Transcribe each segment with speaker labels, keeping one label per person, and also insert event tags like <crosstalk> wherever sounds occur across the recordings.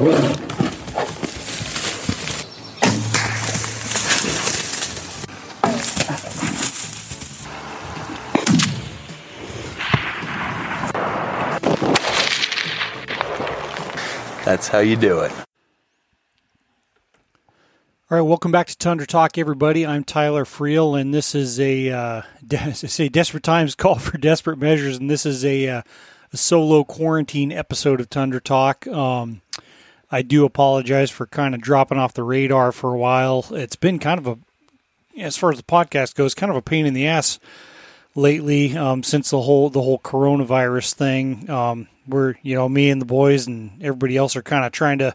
Speaker 1: That's how you do it.
Speaker 2: All right, welcome back to Tundra Talk, everybody. I'm Tyler Freel, and this is a uh, <laughs> say desperate times call for desperate measures, and this is a, uh, a solo quarantine episode of Tundra Talk. Um, I do apologize for kind of dropping off the radar for a while. It's been kind of a, as far as the podcast goes, kind of a pain in the ass lately um, since the whole the whole coronavirus thing. Um, we're you know me and the boys and everybody else are kind of trying to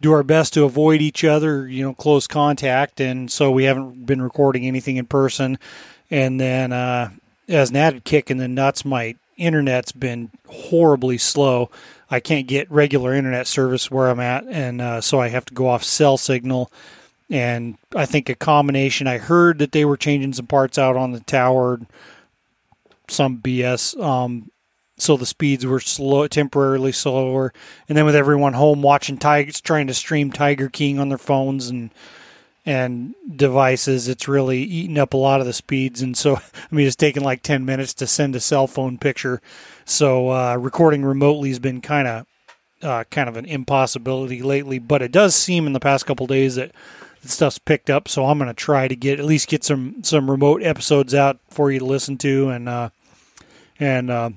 Speaker 2: do our best to avoid each other, you know, close contact, and so we haven't been recording anything in person. And then uh, as an added kick in the nuts, my internet's been horribly slow. I can't get regular internet service where I'm at, and uh, so I have to go off cell signal. And I think a combination. I heard that they were changing some parts out on the tower, some BS. Um, so the speeds were slow, temporarily slower. And then with everyone home watching Tigers, trying to stream Tiger King on their phones and and devices, it's really eating up a lot of the speeds. And so, <laughs> I mean, it's taking like ten minutes to send a cell phone picture. So uh, recording remotely has been kind of uh, kind of an impossibility lately. But it does seem in the past couple days that stuff's picked up. So I'm going to try to get at least get some some remote episodes out for you to listen to and. Uh, and uh,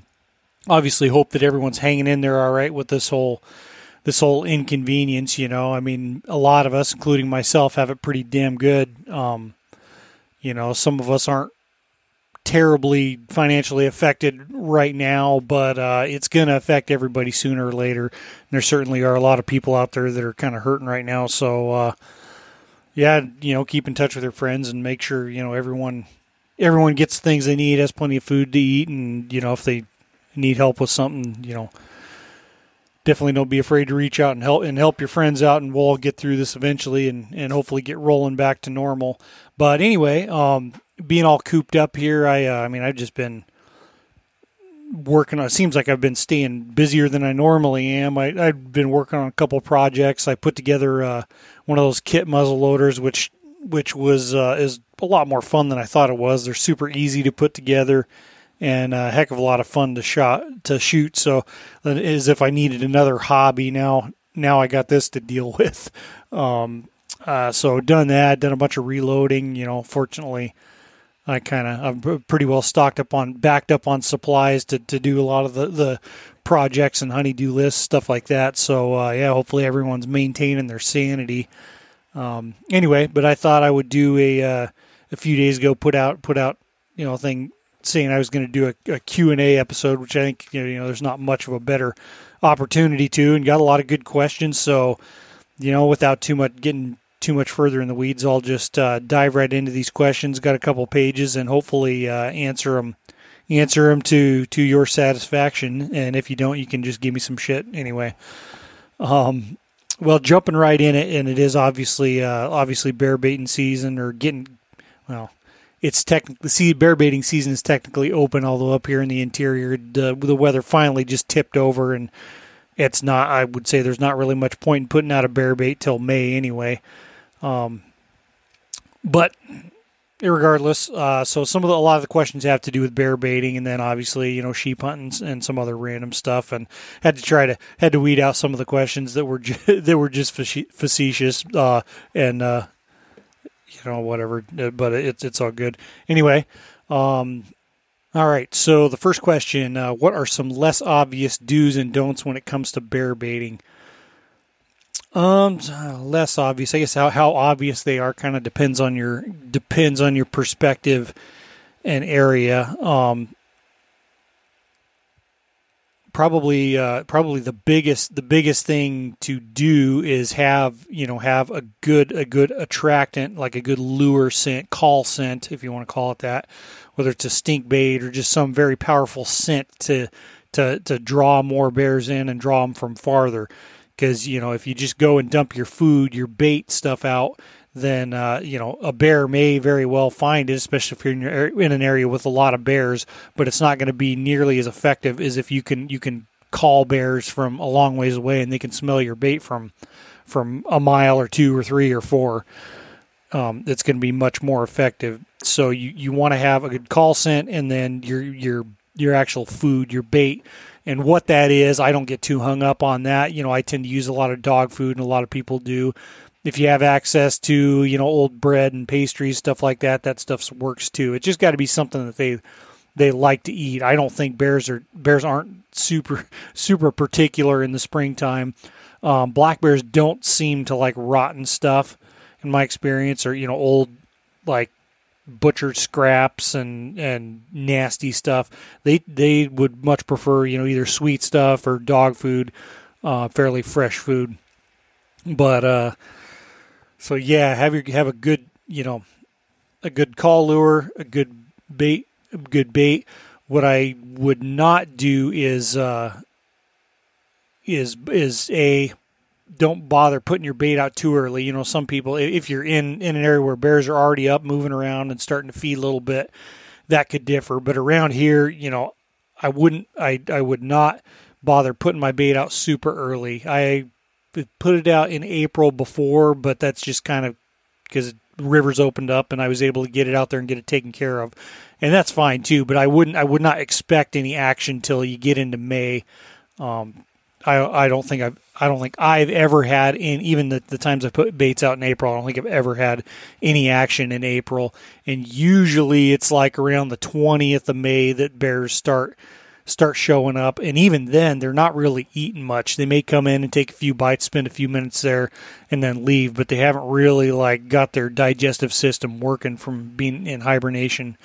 Speaker 2: obviously hope that everyone's hanging in there all right with this whole this whole inconvenience. You know, I mean, a lot of us, including myself, have it pretty damn good. Um, you know, some of us aren't terribly financially affected right now, but uh, it's going to affect everybody sooner or later. And there certainly are a lot of people out there that are kind of hurting right now. So, uh, yeah, you know, keep in touch with your friends and make sure you know everyone everyone gets things they need, has plenty of food to eat, and you know if they need help with something, you know, definitely don't be afraid to reach out and help and help your friends out, and we'll all get through this eventually, and and hopefully get rolling back to normal. But anyway, um, being all cooped up here, I uh, I mean I've just been working on. It seems like I've been staying busier than I normally am. I, I've been working on a couple projects. I put together uh, one of those kit muzzle loaders, which which was uh, is a lot more fun than I thought it was. They're super easy to put together and a heck of a lot of fun to shot to shoot. So as if I needed another hobby now. Now I got this to deal <laughs> with. Um, uh, so done that. Done a bunch of reloading. You know, fortunately, I kind of I'm pretty well stocked up on backed up on supplies to, to do a lot of the, the projects and honeydew lists stuff like that. So uh, yeah, hopefully everyone's maintaining their sanity. Um, anyway, but I thought I would do a uh, a few days ago put out put out you know thing saying I was going to do a, a Q&A episode, which I think you know, you know there's not much of a better opportunity to, and got a lot of good questions. So, you know, without too much getting too much further in the weeds, I'll just uh, dive right into these questions. Got a couple pages, and hopefully uh, answer them answer them to to your satisfaction. And if you don't, you can just give me some shit anyway. Um, well, jumping right in it, and it is obviously uh, obviously bear baiting season or getting well it's technically see bear baiting season is technically open, although up here in the interior, the, the weather finally just tipped over, and it's not. I would say there's not really much point in putting out a bear bait till May anyway. Um, but regardless, uh, so some of the, a lot of the questions have to do with bear baiting, and then obviously you know sheep hunting and some other random stuff, and had to try to had to weed out some of the questions that were ju- <laughs> that were just facetious uh, and uh, you know, whatever. Uh, but it's it's all good. Anyway, um, all right. So the first question: uh, What are some less obvious do's and don'ts when it comes to bear baiting? Um, less obvious. I guess how how obvious they are kind of depends on your depends on your perspective and area. Um, probably uh, probably the biggest the biggest thing to do is have you know have a good a good attractant like a good lure scent call scent if you want to call it that whether it's a stink bait or just some very powerful scent to to to draw more bears in and draw them from farther because you know if you just go and dump your food your bait stuff out then uh, you know a bear may very well find it, especially if you're in, in an area with a lot of bears. But it's not going to be nearly as effective as if you can you can call bears from a long ways away, and they can smell your bait from from a mile or two or three or four. Um, it's going to be much more effective. So you, you want to have a good call scent, and then your your your actual food, your bait, and what that is. I don't get too hung up on that. You know, I tend to use a lot of dog food, and a lot of people do. If you have access to you know old bread and pastries, stuff like that, that stuff works too. It just got to be something that they they like to eat. I don't think bears are bears aren't super <laughs> super particular in the springtime. Um, black bears don't seem to like rotten stuff, in my experience, or you know old like butchered scraps and and nasty stuff. They they would much prefer you know either sweet stuff or dog food, uh, fairly fresh food. But uh, so yeah, have your have a good you know a good call lure, a good bait, a good bait. What I would not do is uh, is is a don't bother putting your bait out too early. You know, some people, if you're in, in an area where bears are already up, moving around and starting to feed a little bit, that could differ. But around here, you know, I wouldn't, I, I would not bother putting my bait out super early. I put it out in April before, but that's just kind of because rivers opened up and I was able to get it out there and get it taken care of. And that's fine too, but I wouldn't, I would not expect any action till you get into May. Um, I, I don't think I've I don't think I've ever had in even the, the times I put baits out in April. I don't think I've ever had any action in April. And usually it's like around the twentieth of May that bears start start showing up. And even then, they're not really eating much. They may come in and take a few bites, spend a few minutes there, and then leave. But they haven't really like got their digestive system working from being in hibernation.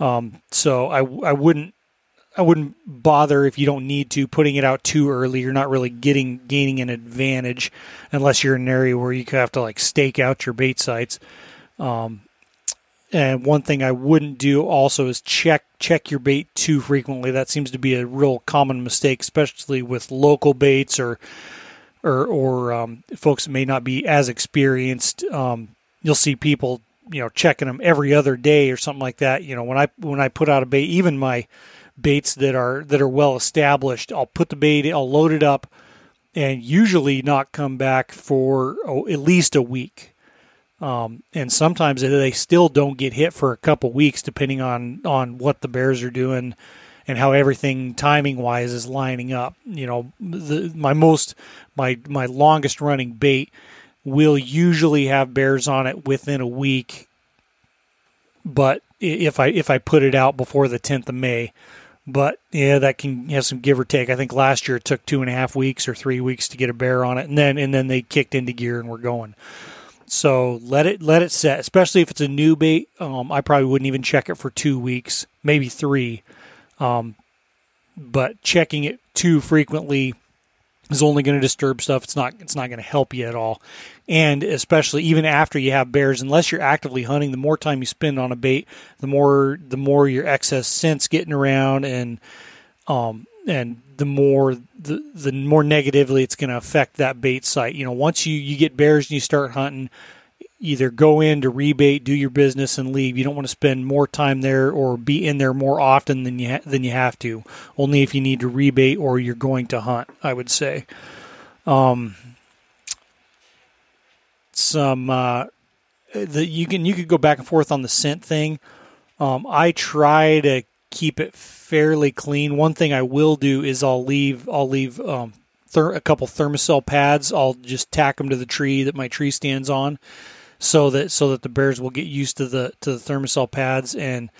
Speaker 2: Um, so I I wouldn't I wouldn't bother if you don't need to putting it out too early. You're not really getting gaining an advantage unless you're in an area where you have to like stake out your bait sites. Um, and one thing I wouldn't do also is check check your bait too frequently. That seems to be a real common mistake, especially with local baits or or or um, folks that may not be as experienced. Um, you'll see people you know checking them every other day or something like that. You know when I when I put out a bait, even my baits that are that are well established. I'll put the bait, I'll load it up, and usually not come back for oh, at least a week. Um, and sometimes they still don't get hit for a couple weeks, depending on on what the bears are doing and how everything timing wise is lining up. You know, the, my most my my longest running bait will usually have bears on it within a week, but if I if I put it out before the 10th of May, but yeah, that can have some give or take. I think last year it took two and a half weeks or three weeks to get a bear on it, and then and then they kicked into gear and we're going. So let it let it set, especially if it's a new bait. Um, I probably wouldn't even check it for two weeks, maybe three. Um, but checking it too frequently is only going to disturb stuff. It's not it's not going to help you at all. And especially even after you have bears, unless you're actively hunting, the more time you spend on a bait, the more the more your excess scents getting around and um and the more the the more negatively it's going to affect that bait site. You know, once you you get bears and you start hunting, either go in to rebate, do your business, and leave. You don't want to spend more time there or be in there more often than you ha- than you have to. Only if you need to rebate or you're going to hunt, I would say. Um, some uh, the you can you could go back and forth on the scent thing. Um, I try to keep it fairly clean. One thing I will do is I'll leave I'll leave um, ther- a couple Thermacell pads. I'll just tack them to the tree that my tree stands on so that so that the bears will get used to the to the Thermacell pads. And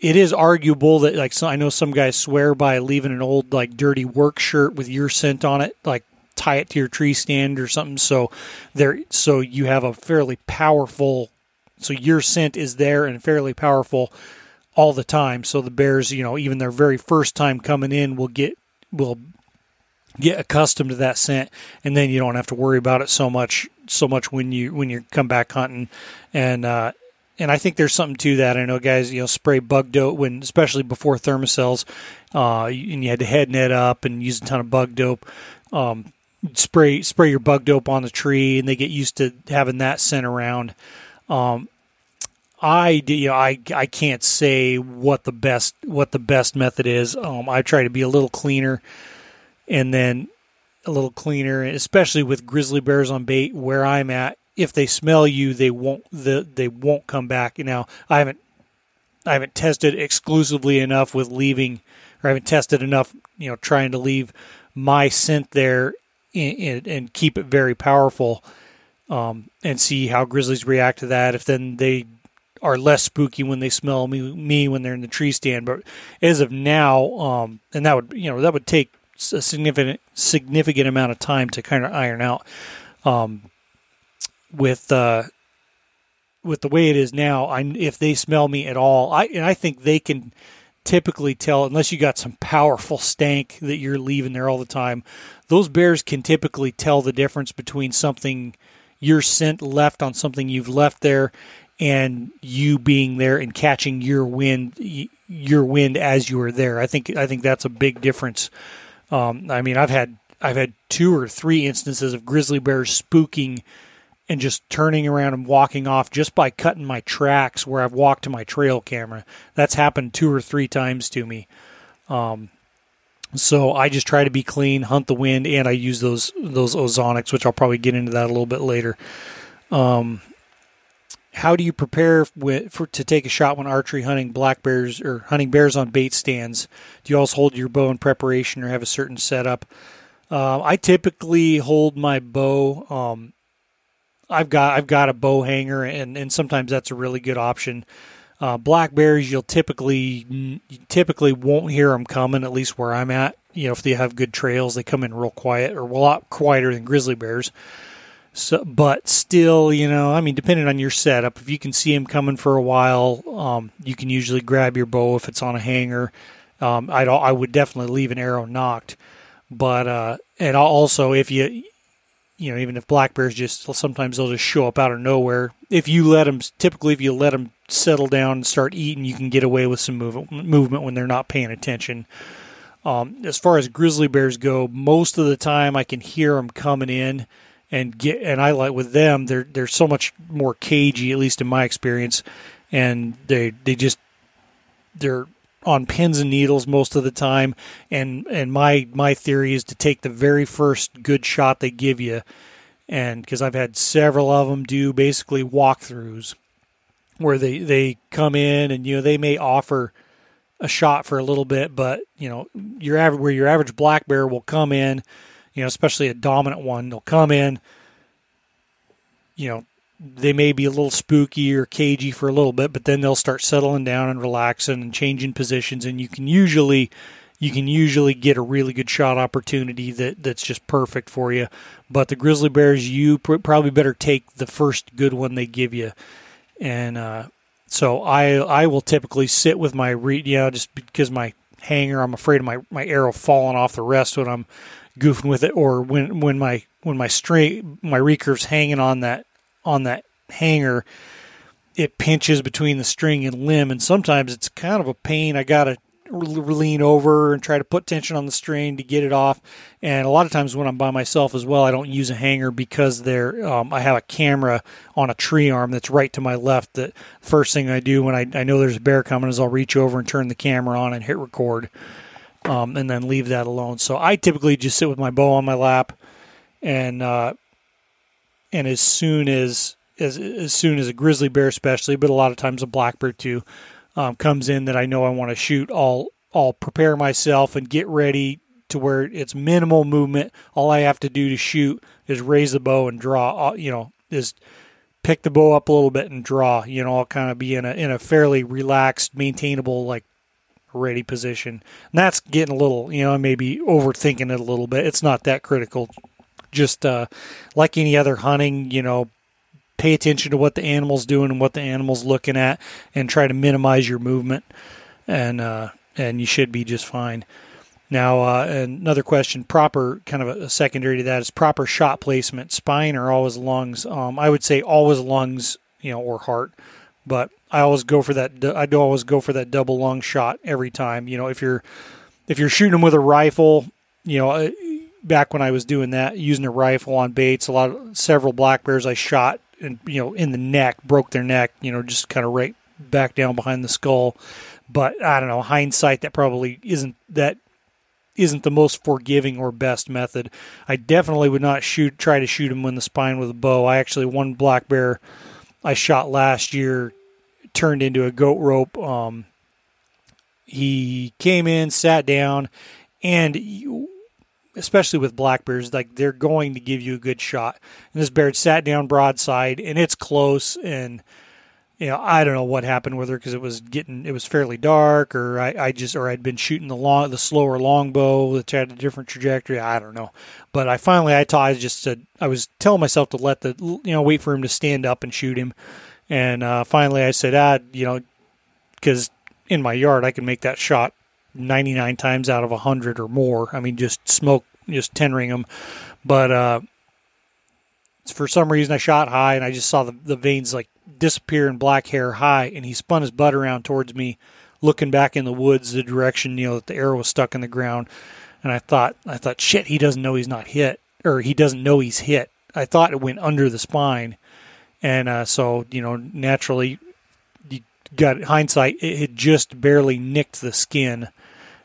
Speaker 2: it is arguable that like so I know some guys swear by leaving an old like dirty work shirt with your scent on it like tie it to your tree stand or something. So there so you have a fairly powerful so your scent is there and fairly powerful all the time. So the bears you know even their very first time coming in will get will get accustomed to that scent and then you don't have to worry about it so much so much when you when you come back hunting and uh and I think there's something to that. I know guys, you know, spray bug dope when, especially before Thermacells, uh, and you had to head net up and use a ton of bug dope. Um, spray spray your bug dope on the tree, and they get used to having that scent around. Um, I you know I I can't say what the best what the best method is. Um, I try to be a little cleaner and then a little cleaner, especially with grizzly bears on bait where I'm at. If they smell you, they won't the they won't come back. Now I haven't I haven't tested exclusively enough with leaving, or I haven't tested enough, you know, trying to leave my scent there in, and keep it very powerful, um, and see how grizzlies react to that. If then they are less spooky when they smell me, me when they're in the tree stand. But as of now, um, and that would you know that would take a significant significant amount of time to kind of iron out. Um, with uh, with the way it is now, I if they smell me at all, I and I think they can typically tell unless you got some powerful stank that you're leaving there all the time. Those bears can typically tell the difference between something your scent left on something you've left there and you being there and catching your wind your wind as you are there. I think I think that's a big difference. Um, I mean, I've had I've had two or three instances of grizzly bears spooking and just turning around and walking off just by cutting my tracks where I've walked to my trail camera. That's happened two or three times to me. Um, so I just try to be clean, hunt the wind, and I use those those ozonics, which I'll probably get into that a little bit later. Um, how do you prepare with, for to take a shot when archery hunting black bears or hunting bears on bait stands? Do you also hold your bow in preparation or have a certain setup? Uh, I typically hold my bow um, I've got I've got a bow hanger, and and sometimes that's a really good option. Uh, black bears, you'll typically you typically won't hear them coming. At least where I'm at, you know, if they have good trails, they come in real quiet or a lot quieter than grizzly bears. So, but still, you know, I mean, depending on your setup, if you can see them coming for a while, um, you can usually grab your bow if it's on a hanger. Um, I'd I would definitely leave an arrow nocked, but uh, and also if you you know, even if black bears just sometimes they'll just show up out of nowhere. If you let them, typically, if you let them settle down and start eating, you can get away with some movement movement when they're not paying attention. Um, as far as grizzly bears go, most of the time I can hear them coming in and get, and I like with them, they're they're so much more cagey, at least in my experience, and they they just they're on pins and needles most of the time. And and my my theory is to take the very first good shot they give you, and because I've had several of them do basically walkthroughs where they they come in and you know they may offer a shot for a little bit, but you know your average where your average black bear will come in, you know especially a dominant one, they'll come in, you know they may be a little spooky or cagey for a little bit, but then they'll start settling down and relaxing and changing positions, and you can usually you can usually get a really good shot opportunity that that's just perfect for you. But the grizzly bears, you pr- probably better take the first good one they give you, and uh, so I I will typically sit with my re- you know just because my hanger I'm afraid of my my arrow falling off the rest when I'm goofing with it or when when my when my string my recurve's hanging on that on that hanger, it pinches between the string and limb, and sometimes it's kind of a pain. I gotta lean over and try to put tension on the string to get it off. And a lot of times when I'm by myself as well, I don't use a hanger because there um, I have a camera on a tree arm that's right to my left. That first thing I do when I, I know there's a bear coming is I'll reach over and turn the camera on and hit record, um, and then leave that alone. So I typically just sit with my bow on my lap and uh, and as soon as as as soon as a grizzly bear, especially, but a lot of times a black bear too, um, comes in that I know I want to shoot, I'll I'll prepare myself and get ready to where it's minimal movement. All I have to do to shoot is raise the bow and draw. Uh, you know, is pick the bow up a little bit and draw. You know, I'll kind of be in a in a fairly relaxed, maintainable, like ready position. And that's getting a little, you know, maybe overthinking it a little bit. It's not that critical just uh, like any other hunting, you know, pay attention to what the animal's doing and what the animal's looking at, and try to minimize your movement, and uh, and you should be just fine. Now, uh, another question, proper kind of a, secondary to that is proper shot placement, spine or always lungs. Um, I would say always lungs, you know, or heart, but I always go for that. I do always go for that double lung shot every time. You know, if you're if you're shooting them with a rifle, you know, back when I was doing that, using a rifle on baits, a lot of several black bears I shot and you know in the neck, broke their neck, you know, just kind of right back down behind the skull. But I don't know, hindsight that probably isn't that isn't the most forgiving or best method. I definitely would not shoot try to shoot him in the spine with a bow. I actually one black bear I shot last year turned into a goat rope. Um, he came in, sat down, and you, especially with black bears, like they're going to give you a good shot. And this bear sat down broadside, and it's close. And you know, I don't know what happened with her because it was getting, it was fairly dark, or I, I just, or I'd been shooting the long, the slower longbow that had a different trajectory. I don't know, but I finally, I, I just said, I was telling myself to let the, you know, wait for him to stand up and shoot him. And uh, finally, I said, ah, you know, because in my yard, I can make that shot 99 times out of 100 or more. I mean, just smoke, just 10 ring them. But uh, for some reason, I shot high and I just saw the, the vanes like disappear in black hair high. And he spun his butt around towards me, looking back in the woods, the direction, you know, that the arrow was stuck in the ground. And I thought, I thought, shit, he doesn't know he's not hit, or he doesn't know he's hit. I thought it went under the spine. And uh, so, you know, naturally, you got hindsight, it just barely nicked the skin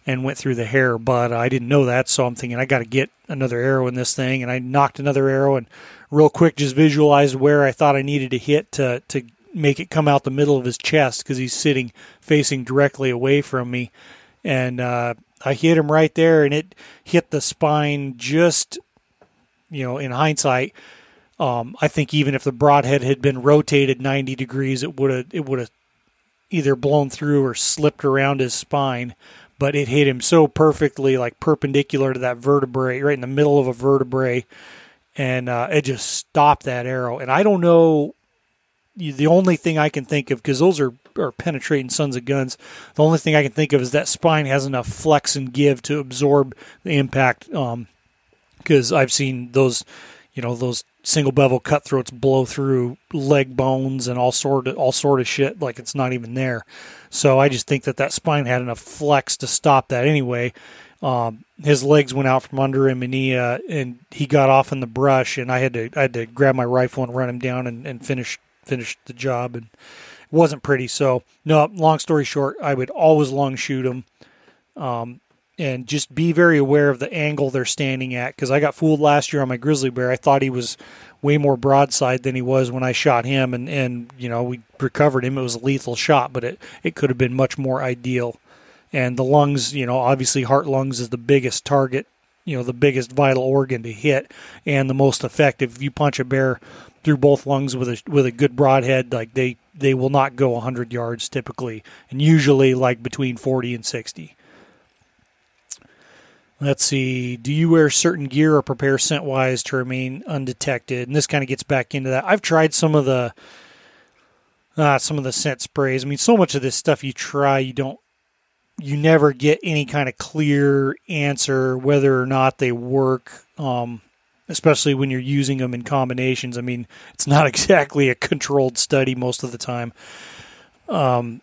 Speaker 2: and went through the hair, but I didn't know that. So I'm thinking, I got to get another arrow in this thing. And I nocked another arrow and real quick just visualized where I thought I needed to hit to, to make it come out the middle of his chest because he's sitting facing directly away from me. And uh, I hit him right there, and it hit the spine just, you know, in hindsight, um, I think even if the broadhead had been rotated 90 degrees, it would have it would have either blown through or slipped around his spine. But it hit him so perfectly, like perpendicular to that vertebrae, right in the middle of a vertebrae, and uh, it just stopped that arrow. And I don't know. The only thing I can think of, because those are, are penetrating sons of guns, the only thing I can think of is that spine has enough flex and give to absorb the impact. Because um, I've seen those, you know, those single bevel cutthroats blow through leg bones and all sort of all sort of shit like it's not even there. So I just think that that spine had enough flex to stop that anyway. Um, his legs went out from under him and he uh, and he got off in the brush and I had to I had to grab my rifle and run him down and, and finish finish the job and it wasn't pretty. So no, long story short, I would always long shoot him. Um, and just be very aware of the angle they're standing at because I got fooled last year on my grizzly bear. I thought he was way more broadside than he was when I shot him, and and you know we recovered him. It was a lethal shot, but it it could have been much more ideal. And the lungs, you know, obviously heart lungs is the biggest target, you know, the biggest vital organ to hit and the most effective. If you punch a bear through both lungs with a with a good broadhead, like they they will not go 100 yards typically, and usually like between 40 and 60. Let's see. Do you wear certain gear or prepare scent wise to remain undetected? And this kind of gets back into that. I've tried some of the uh, some of the scent sprays. I mean, so much of this stuff you try, you don't, you never get any kind of clear answer whether or not they work. Um, especially when you're using them in combinations. I mean, it's not <laughs> exactly a controlled study most of the time. Um,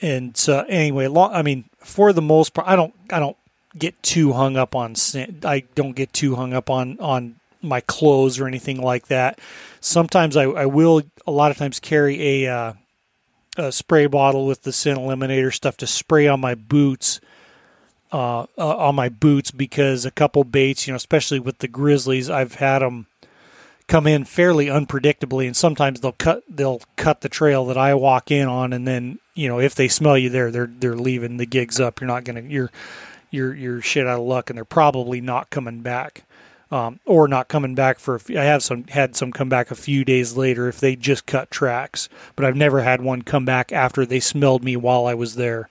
Speaker 2: and so anyway, long, I mean, for the most part, I don't, I don't get too hung up on I don't get too hung up on on my clothes or anything like that. Sometimes I, I will a lot of times carry a, uh, a spray bottle with the scent eliminator stuff to spray on my boots. Uh, uh, on my boots because a couple baits, you know, especially with the grizzlies, I've had them come in fairly unpredictably, and sometimes they'll cut they'll cut the trail that I walk in on, and then you know if they smell you there, they're they're leaving the gigs up. You're not gonna you're you're you're shit out of luck, and they're probably not coming back, um, or not coming back for. I have some had some come back a few days later if they just cut tracks, but I've never had one come back after they smelled me while I was there.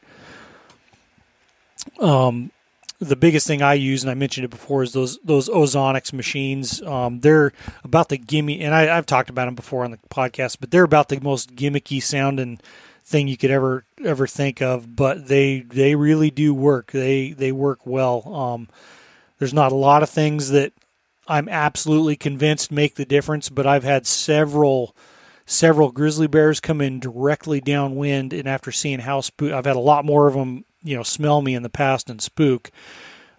Speaker 2: Um, the biggest thing I use, and I mentioned it before, is those those Ozonics machines. Um, they're about the gimme, and I, have talked about them before on the podcast, but they're about the most gimmicky sounding thing you could ever ever think of, but they they really do work. They they work well. Um, there's not a lot of things that I'm absolutely convinced make the difference, but I've had several several grizzly bears come in directly downwind, and after seeing how spook, I've had a lot more of them, you know, smell me in the past and spook.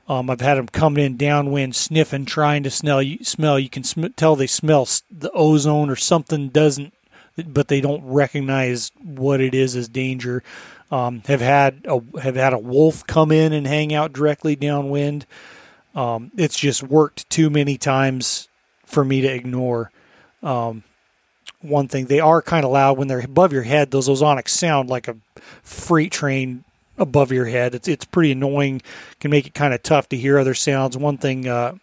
Speaker 2: Um, I've had them coming in downwind, sniffing, trying to smell. You smell. You can sm- tell they smell the ozone or something doesn't but they don't recognize what it is as danger. Um, have had a, have had a wolf come in and hang out directly downwind. Um, it's just worked too many times for me to ignore. Um, one thing they are kind of loud when they're above your head. Those ozonics sound like a freight train above your head. It's it's pretty annoying. Can make it kind of tough to hear other sounds. One thing uh,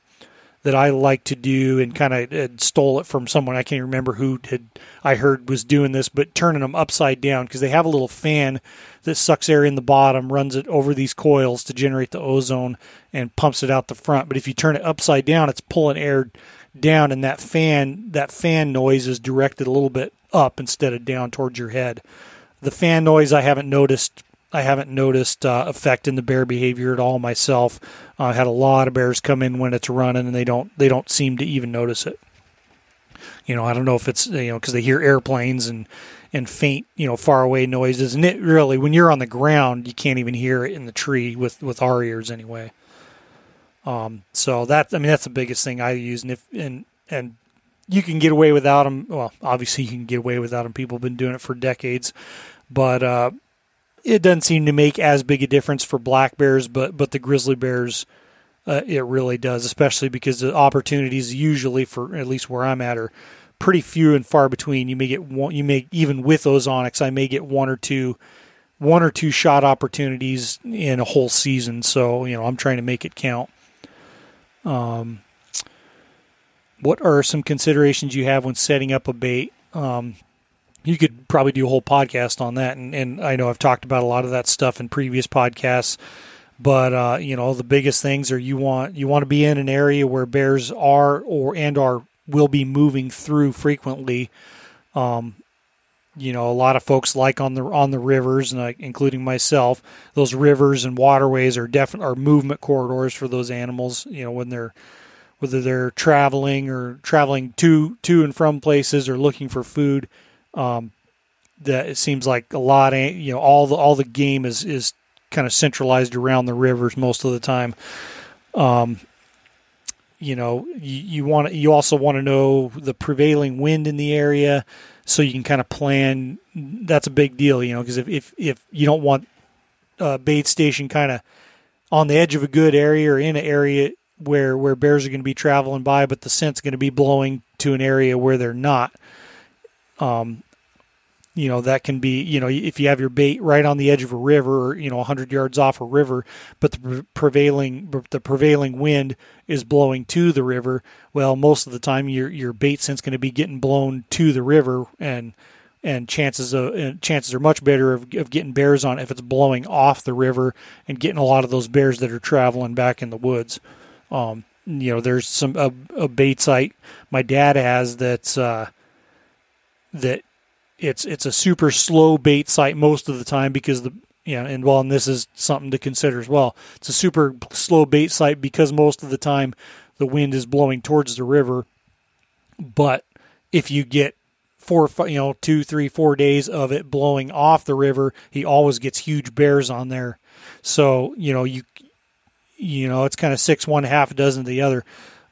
Speaker 2: that I like to do and kind of uh, stole it from someone I can't remember who had I heard was doing this, but turning them upside down because they have a little fan that sucks air in the bottom, runs it over these coils to generate the ozone, and pumps it out the front. But if you turn it upside down, it's pulling air down, and that fan that fan noise is directed a little bit up instead of down towards your head. The fan noise I haven't noticed I haven't noticed uh, effect in the bear behavior at all myself. I uh, had a lot of bears come in when it's running, and they don't they don't seem to even notice it. You know, I don't know if it's you know because they hear airplanes and and faint you know far away noises, and it really when you're on the ground you can't even hear it in the tree with with our ears anyway. Um, so that I mean that's the biggest thing I use, and if and and you can get away without them. Well, obviously you can get away without them. People have been doing it for decades, but uh, it doesn't seem to make as big a difference for black bears, but but the grizzly bears, uh, it really does, especially because the opportunities usually for at least where I'm at are pretty few and far between. You may get one, you may even with ozonics, I may get one or two, one or two shot opportunities in a whole season. So you know, I'm trying to make it count. Um, what are some considerations you have when setting up a bait? Um, you could probably do a whole podcast on that. And, and I know I've talked about a lot of that stuff in previous podcasts. But uh, you know, the biggest things are you want you want to be in an area where bears are or and are will be moving through frequently. Um, you know, a lot of folks like on the on the rivers, and uh, including myself, those rivers and waterways are definitely are movement corridors for those animals. You know, when they're whether they're traveling or traveling to to and from places or looking for food, um, that it seems like a lot of you know all the all the game is is kind of centralized around the rivers most of the time. Um, you know, you, you want you also want to know the prevailing wind in the area, so you can kind of plan. That's a big deal, you know, because if, if if you don't want a bait station kind of on the edge of a good area or in an area where where bears are going to be traveling by, but the scent's going to be blowing to an area where they're not. Um, you know that can be you know if you have your bait right on the edge of a river or you know 100 yards off a river but the prevailing the prevailing wind is blowing to the river well most of the time your your bait scent's going to be getting blown to the river and and chances of chances are much better of, of getting bears on if it's blowing off the river and getting a lot of those bears that are traveling back in the woods. Um, you know there's some a, a bait site my dad has that's uh, that it's it's a super slow bait site most of the time because the you know, and well, and this is something to consider as well. It's a super slow bait site because most of the time the wind is blowing towards the river. But if you get four, you know, two, three, four days of it blowing off the river, he always gets huge bears on there. So you know, you you know, it's kind of six one, half a dozen the other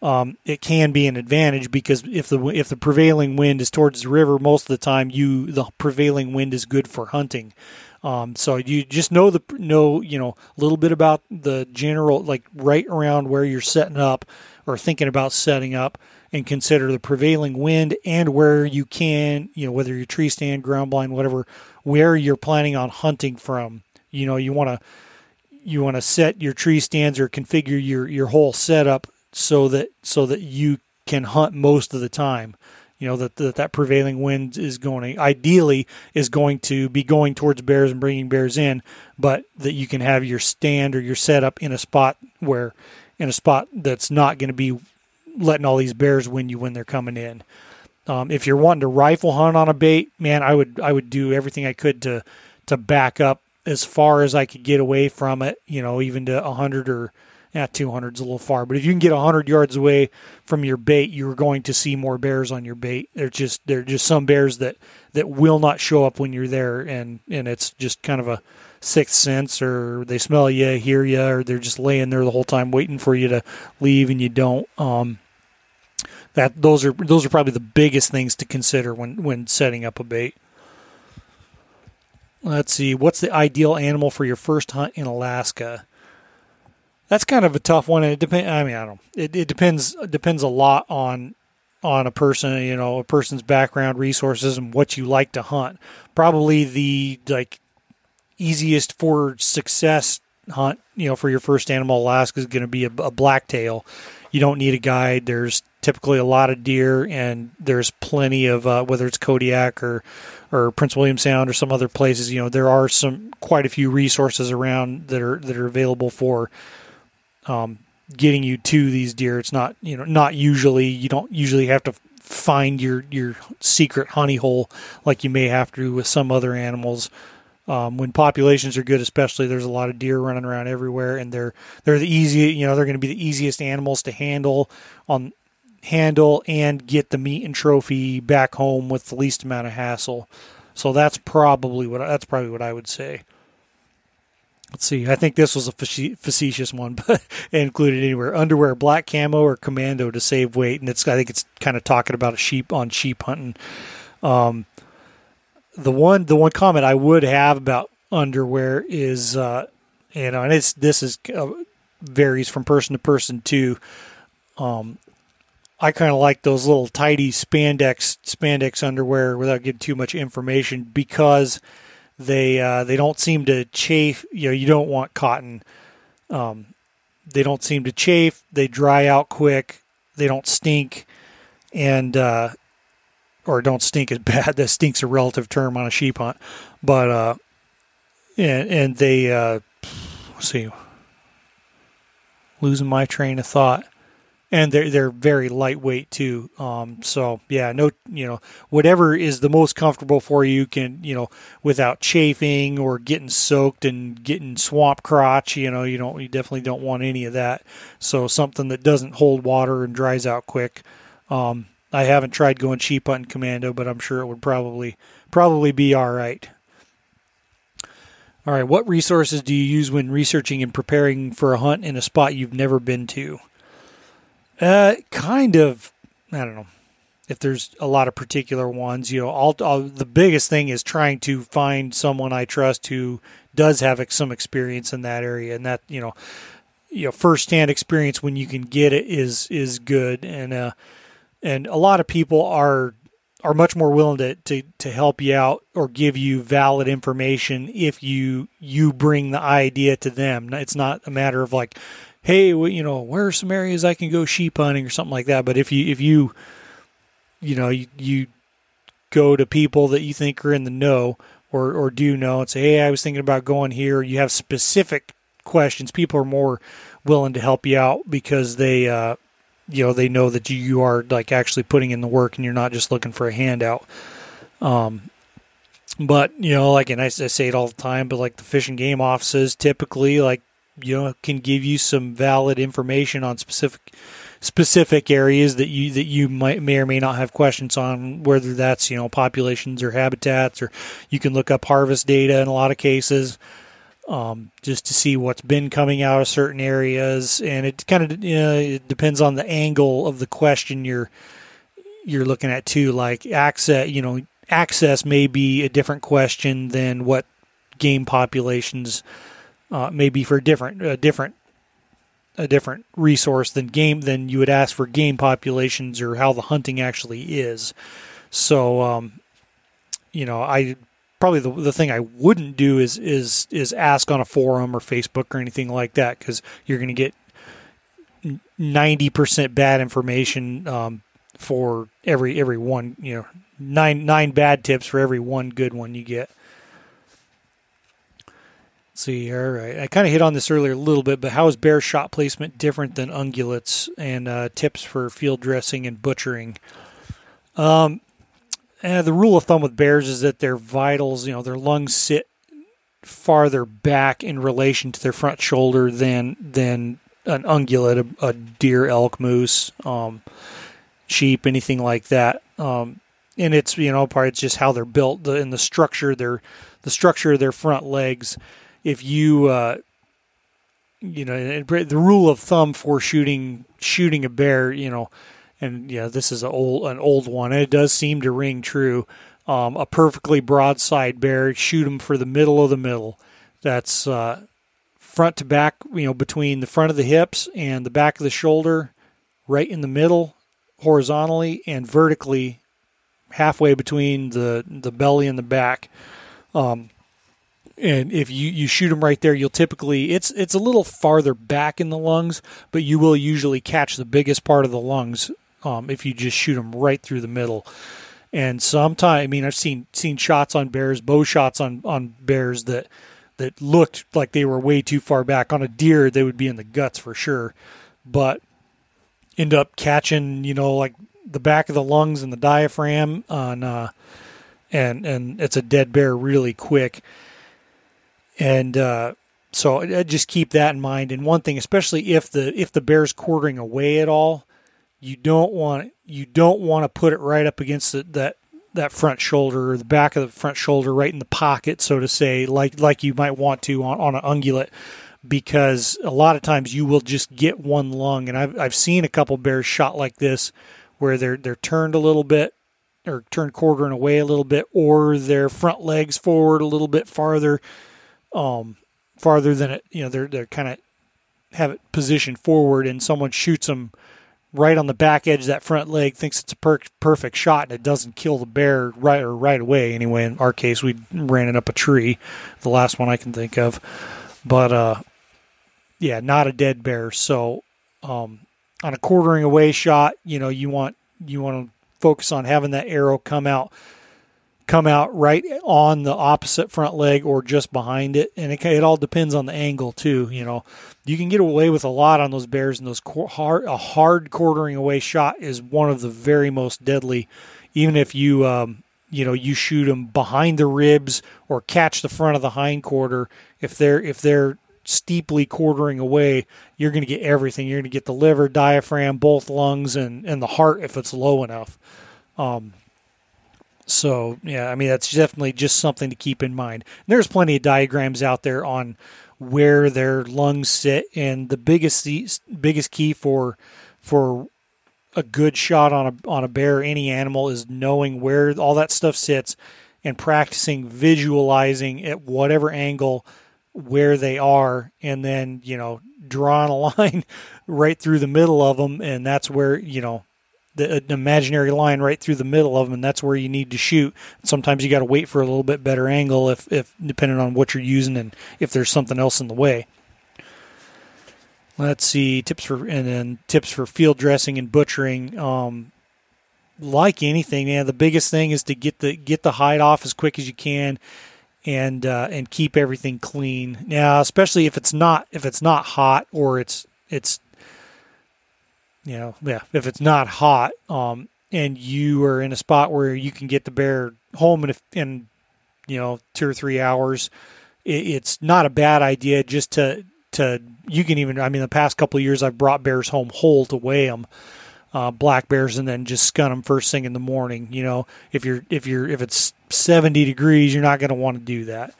Speaker 2: um, it can be an advantage because if the if the prevailing wind is towards the river, most of the time you the prevailing wind is good for hunting. Um, so you just know the know you know a little bit about the general like right around where you're setting up or thinking about setting up and consider the prevailing wind and where you can you know whether you're tree stand ground blind whatever where you're planning on hunting from you know you want to you want to set your tree stands or configure your your whole setup so that so that you can hunt most of the time. You know that that, that prevailing wind is going ideally is going to be going towards bears and bringing bears in, but that you can have your stand or your setup in a spot where in a spot that's not going to be letting all these bears win you when they're coming in. Um, if you're wanting to rifle hunt on a bait, man, I would I would do everything I could to to back up as far as I could get away from it. You know, even to hundred or yeah, 200 is a little far, but if you can get 100 yards away from your bait, you're going to see more bears on your bait. There's just there's just some bears that that will not show up when you're there, and and it's just kind of a sixth sense, or they smell you, hear you, or they're just laying there the whole time waiting for you to leave, and you don't. Um, that those are those are probably the biggest things to consider when when setting up a bait. let's see. What's the ideal animal for your first hunt in Alaska? That's kind of a tough one. It depends. I mean, I don't. It, it depends. Depends a lot on on a person. You know, a person's background, resources, and what you like to hunt. Probably the like easiest for success hunt. You know, for your first animal, Alaska is going to be a, a blacktail. You don't need a guide. There's typically a lot of deer, and there's plenty of uh, whether it's Kodiak or or Prince William Sound or some other places. You know, there are some quite a few resources around that are that are available for um, getting you to these deer. It's not you know not usually you don't usually have to find your your secret honey hole like you may have to with some other animals. Um, when populations are good, especially, there's a lot of deer running around everywhere, and they're they're the easy. You know, they're going to be the easiest animals to handle on handle and get the meat and trophy back home with the least amount of hassle. So that's probably what that's probably what I would say. Let's see. I think this was a facetious one, <laughs> but included anywhere underwear, black camo, or commando to save weight, and it's I think it's kind of talking about a sheep on sheep hunting. Um, the one the one comment I would have about underwear is uh, you know, and it's this is uh, varies from person to person too. Um, I kind of like those little tidy spandex spandex underwear without giving too much information because they uh, they don't seem to chafe. You know, you don't want cotton. Um, they don't seem to chafe. They dry out quick. They don't stink, and uh, or don't stink as <laughs> bad. That stink's a relative term on a sheep hunt, but uh, and and they uh, see losing my train of thought. And they're they're very lightweight too. Um, so yeah, no, you know, whatever is the most comfortable for you can, you know, without chafing or getting soaked and getting swamp crotch. You know, you don't, you definitely don't want any of that. So something that doesn't hold water and dries out quick. Um, I haven't tried going sheep hunting commando, but I'm sure it would probably probably be all right. All right, what resources do you use when researching and preparing for a hunt in a spot you've never been to? Uh, kind of. I don't know if there's a lot of particular ones. You know, all, all the biggest thing is trying to find someone I trust who does have some experience in that area, and that you know, you know, firsthand experience when you can get it is is good, and uh, and a lot of people are are much more willing to, to, to help you out or give you valid information if you you bring the idea to them. It's not a matter of like, hey, well, you know, where are some areas I can go sheep hunting or something like that. But if you if you you know you, you go to people that you think are in the know or or do know and say, hey, I was thinking about going here. You have specific questions. People are more willing to help you out because they uh, you know they know that you are like actually putting in the work and you're not just looking for a handout. Um, but you know, like and I, I say it all the time, but like the fish and game offices typically like you know can give you some valid information on specific specific areas that you that you might may or may not have questions on whether that's you know populations or habitats or you can look up harvest data in a lot of cases um, just to see what's been coming out of certain areas, and it kind of you know, it depends on the angle of the question you're you're looking at too. Like access, you know, access may be a different question than what game populations uh, may be for different a different a different resource than game than you would ask for game populations or how the hunting actually is. So, um, you know, I probably the, the thing I wouldn't do is is is ask on a forum or Facebook or anything like that because you're going to get ninety percent bad information um, for every every one you know nine nine bad tips for every one good one you get. See, all right. I kind of hit on this earlier a little bit, but how is bear shot placement different than ungulates and uh, tips for field dressing and butchering? Um, uh, the rule of thumb with bears is that their vitals, you know, their lungs sit farther back in relation to their front shoulder than than an ungulate, a, a deer, elk, moose, um, sheep, anything like that. Um, and it's you know part it's just how they're built the, and the structure their the structure of their front legs. If you uh, you know the rule of thumb for shooting shooting a bear, you know and yeah, this is an old an old one. And it does seem to ring true. Um, a perfectly broadside bear, shoot them for the middle of the middle. That's uh, front to back, you know, between the front of the hips and the back of the shoulder, right in the middle, horizontally and vertically, halfway between the the belly and the back. Um, and if you, you shoot them right there, you'll typically it's it's a little farther back in the lungs, but you will usually catch the biggest part of the lungs um, if you just shoot them right through the middle. And sometimes, I mean, I've seen seen shots on bears, bow shots on on bears that that looked like they were way too far back. On a deer, they would be in the guts for sure, but end up catching, you know, like the back of the lungs and the diaphragm on, uh, and and it's a dead bear really quick. And uh, so just keep that in mind. And one thing, especially if the if the bear's quartering away at all, you don't want you don't want to put it right up against the, that that front shoulder or the back of the front shoulder, right in the pocket, so to say, like like you might want to on, on an ungulate, because a lot of times you will just get one lung. And I've I've seen a couple bears shot like this, where they're they're turned a little bit or turned quartering away a little bit, or their front legs forward a little bit farther um, farther than it. You know, they're they're kind of have it positioned forward, and someone shoots them right on the back edge of that front leg, thinks it's a per- perfect shot, and it doesn't kill the bear right or right away. Anyway, in our case, we ran it up a tree, the last one I can think of, but uh, yeah, not a dead bear. So um, on a quartering away shot, you know, you want you want to focus on having that arrow come out come out right on the opposite front leg or just behind it. And it, it all depends on the angle too you know. You can get away with a lot on those bears and those hard a hard quartering away shot is one of the very most deadly. Even if you um, you know you shoot them behind the ribs or catch the front of the hind quarter if they're if they're steeply quartering away you're going to get everything. You're going to get the liver diaphragm both lungs and and the heart if it's low enough. Um, so yeah, I mean that's definitely just something to keep in mind. There's plenty of diagrams out there on where their lungs sit, and the biggest biggest key for for a good shot on a on a bear any animal is knowing where all that stuff sits and practicing visualizing at whatever angle where they are and then you know drawing a <laughs> line right through the middle of them and that's where you know the, an imaginary line right through the middle of them, and that's where you need to shoot. Sometimes you got to wait for a little bit better angle if, if depending on what you're using and if there's something else in the way. Let's see tips for and then tips for field dressing and butchering. Um, like anything, man, the biggest thing is to get the get the hide off as quick as you can, and uh, and keep everything clean. Now, especially if it's not if it's not hot or it's it's you know, yeah, if it's not hot, um, and you are in a spot where you can get the bear home in, a, in you know, two or three hours, it, it's not a bad idea just to to you can even I mean the past couple of years I've brought bears home whole to weigh them. Uh, black bears and then just scun them first thing in the morning. You know, if you're if you're if it's 70 degrees, you're not going to want to do that.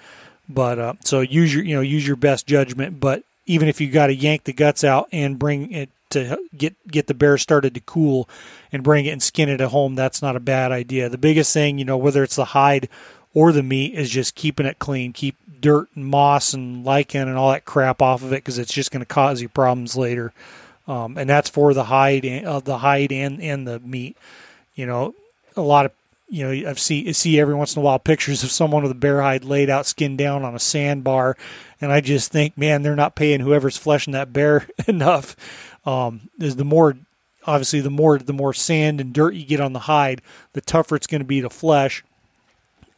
Speaker 2: But uh, so use your you know use your best judgment. But even if you got to yank the guts out and bring it to get get the bear started to cool and bring it and skin it at home, that's not a bad idea. The biggest thing, you know, whether it's the hide or the meat, is just keeping it clean. Keep dirt and moss and lichen and all that crap off of it because it's just going to cause you problems later. Um, and that's for the hide, and, uh, the hide and and the meat. You know, a lot of you know, I've see see every once in a while pictures of someone with a bear hide laid out, skinned down on a sandbar, and I just think, man, they're not paying whoever's fleshing that bear <laughs> enough um, is the more obviously the more the more sand and dirt you get on the hide, the tougher it's going to be to flesh.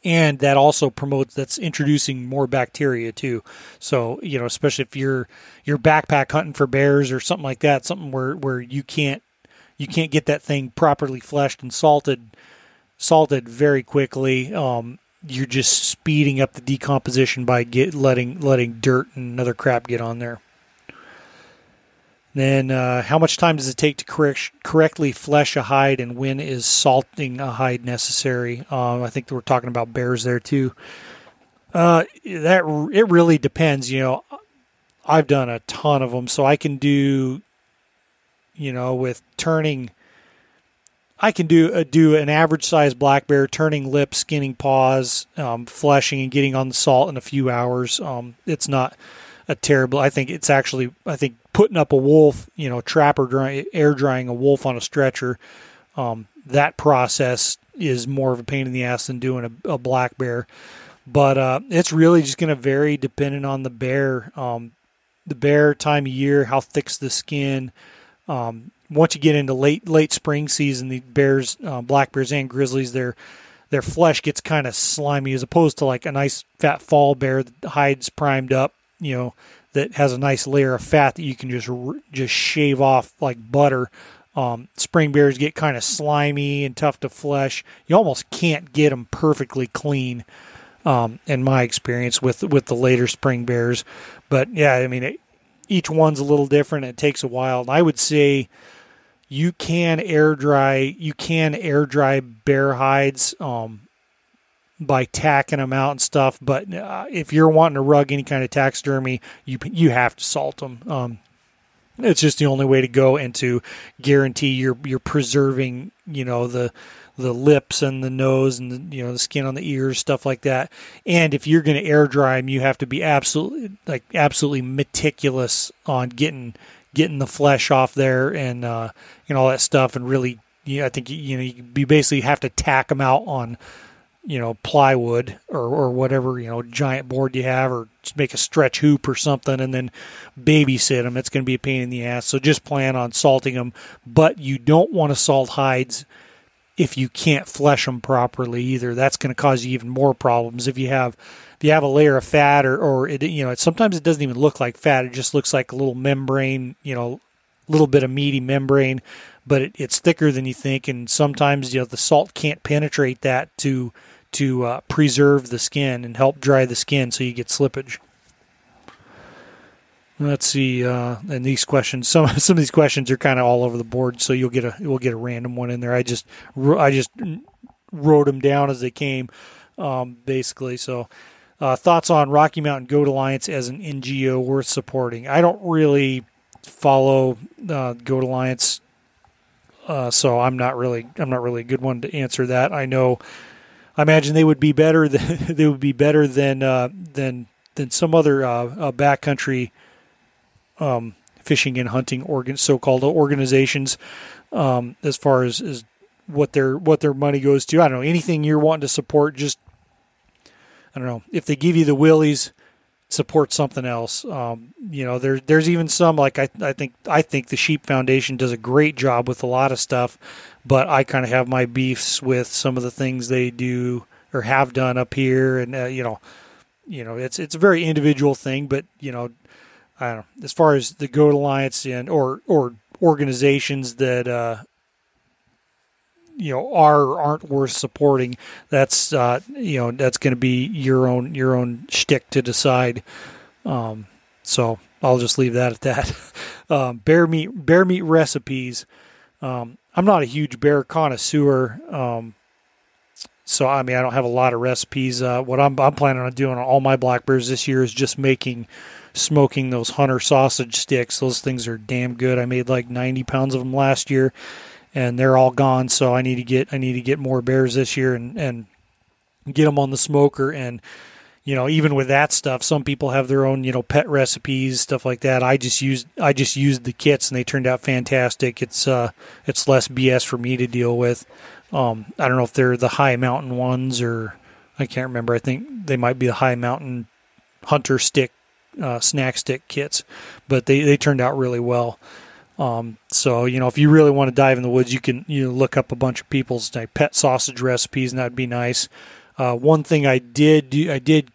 Speaker 2: And that also promotes that's introducing more bacteria too. So you know, especially if you're you're backpack hunting for bears or something like that, something where where you can't you can't get that thing properly fleshed and salted salted very quickly. Um, you're just speeding up the decomposition by get letting letting dirt and other crap get on there. Then, uh, how much time does it take to correct, correctly flesh a hide, and when is salting a hide necessary? Um, I think we're talking about bears there too. Uh, that it really depends. You know, I've done a ton of them, so I can do, you know, with turning I can do uh, do an average size black bear, turning lips, skinning paws, um, fleshing, and getting on the salt in a few hours. Um, it's not a terrible. I think it's actually. I think putting up a wolf, you know, trapper dry, air drying a wolf on a stretcher, um, that process is more of a pain in the ass than doing a, a black bear. But uh, it's really just going to vary depending on the bear, um, the bear time of year, how thick's the skin. Um, once you get into late late spring season, the bears, uh, black bears and grizzlies, their their flesh gets kind of slimy as opposed to like a nice fat fall bear that hides primed up, you know, that has a nice layer of fat that you can just just shave off like butter. Um, spring bears get kind of slimy and tough to flesh. You almost can't get them perfectly clean, um, in my experience with with the later spring bears. But yeah, I mean, it, each one's a little different. It takes a while. I would say you can air dry you can air dry bear hides um, by tacking them out and stuff. But uh, if you're wanting to rug any kind of taxidermy, you you have to salt them. Um, it's just the only way to go and to guarantee you're you're preserving you know the the lips and the nose and the, you know the skin on the ears stuff like that and if you're going to air dry them you have to be absolutely like absolutely meticulous on getting getting the flesh off there and uh and all that stuff and really I think you know you basically have to tack them out on you know plywood or or whatever you know giant board you have or make a stretch hoop or something and then babysit them it's going to be a pain in the ass. So just plan on salting them but you don't want to salt hides if you can't flesh them properly either. That's going to cause you even more problems if you have if you have a layer of fat or or it you know it, sometimes it doesn't even look like fat. It just looks like a little membrane you know little bit of meaty membrane but it, it's thicker than you think. And sometimes you know the salt can't penetrate that to to uh, preserve the skin and help dry the skin so you get slippage. Let's see, uh, and these questions. <laughs> Some some of these questions are kind of all over the board, so you'll get a we'll get a random one in there. I just I just wrote them down as they came, um, basically. So, uh, thoughts on Rocky Mountain Goat Alliance as an NGO worth supporting? I don't really follow uh, Goat Alliance, uh, so I'm not really I'm not really a good one to answer that. I know I imagine they would be better. <laughs> Than, they would be better than uh, than than some other uh, uh, backcountry um, fishing and hunting organ so-called organizations um, as far as, as what their what their money goes to. I don't know anything you're wanting to support. Just I don't know if they give you the willies, support something else. Um, you know, there there's even some like I I think I think the Sheep Foundation does a great job with a lot of stuff but I kind of have my beefs with some of the things they do or have done up here, and uh, you know, you know, it's it's a very individual thing, but you know, I don't know as far as the Goat Alliance and or or organizations that uh, you know are or aren't worth supporting. That's uh, you know that's going to be your own your own shtick to decide. Um, so I'll just leave that at that. <laughs> um, bear meat bear meat recipes. Um, I'm not a huge bear connoisseur, um, so I mean I don't have a lot of recipes. Uh, what I'm, I'm planning on doing on all my black bears this year is just making smoking those hunter sausage sticks. Those things are damn good. I made like 90 pounds of them last year, and they're all gone. So I need to get I need to get more bears this year and and get them on the smoker and you know, even with that stuff, some people have their own, you know, pet recipes, stuff like that. I just used I just used the kits and they turned out fantastic. It's uh it's less BS for me to deal with. Um, I don't know if they're the Hi Mountain ones or I can't remember. I think they might be the Hi Mountain hunter stick uh, snack stick kits, but they, they turned out really well. Um, so you know, if you really want to dive in the woods, you can you know, look up a bunch of people's like, pet sausage recipes, and that'd be nice. Uh, one thing I did I did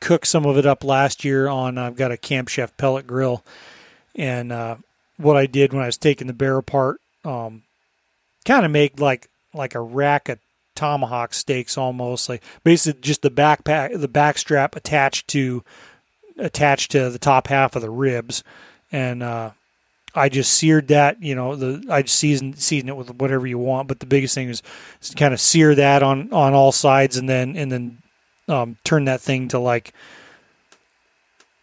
Speaker 2: cook some of it up last year on. I've got a Camp Chef pellet grill, and uh, what I did when I was taking the bear apart, um, kind of make like like a rack of tomahawk steaks almost like basically just the backpack the back strap attached to attached to the top half of the ribs and uh, I just seared that, you know, the I just seasoned season it with whatever you want, but the biggest thing is, is kind of sear that on on all sides and then and then um, turn that thing to like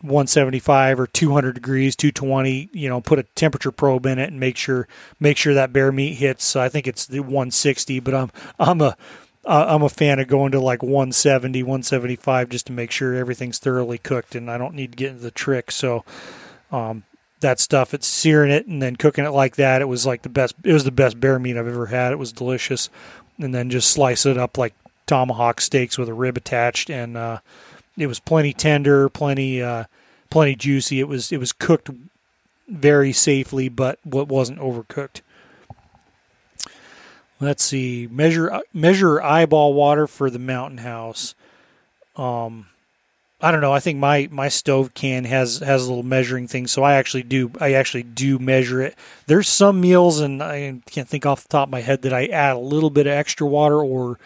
Speaker 2: 175 or 200 degrees, 220. You know, put a temperature probe in it and make sure make sure that bear meat hits. So I think it's the 160, but I'm I'm a I'm a fan of going to like 170, 175 just to make sure everything's thoroughly cooked, and I don't need to get into the trick. So, um, that stuff, it's searing it and then cooking it like that. It was like the best. It was the best bear meat I've ever had. It was delicious, and then just slice it up like tomahawk steaks with a rib attached, and uh, it was plenty tender, plenty uh, plenty juicy. It was it was cooked very safely, but what wasn't overcooked. Let's see. Measure measure eyeball water for the mountain house. Um, I don't know. I think my my stove can has has a little measuring thing, so I actually do I actually do measure it. There's some meals, and I can't think off the top of my head that I add a little bit of extra water or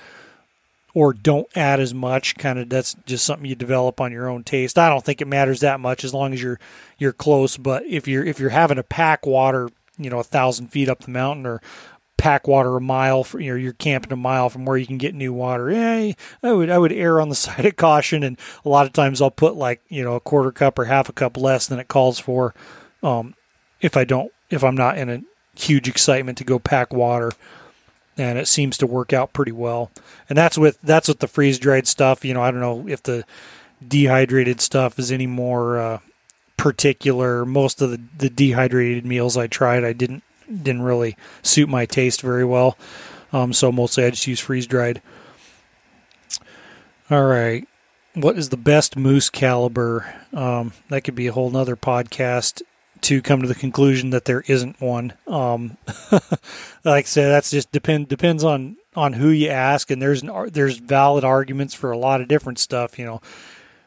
Speaker 2: or don't add as much. Kind of that's just something you develop on your own taste. I don't think it matters that much as long as you're you're close. But if you're if you're having to pack water, you know, a thousand feet up the mountain or pack water a mile from you know you're camping a mile from where you can get new water. Yeah i would i would err on the <laughs> side of caution and a lot of times i'll put like you know a quarter cup or half a cup less than it calls for um, if i don't if i'm not in a huge excitement to go pack water and it seems to work out pretty well. And that's with that's with the freeze dried stuff you know i don't know if the dehydrated stuff is any more uh, particular. Most of the, the dehydrated meals i tried i didn't didn't really suit my taste very well. Um, so mostly I just use freeze dried. All right. What is the best moose caliber? Um, that could be a whole nother podcast to come to the conclusion that there isn't one. Um, <laughs> like I said, that's just depend depends on on who you ask, and there's an, there's valid arguments for a lot of different stuff. You know,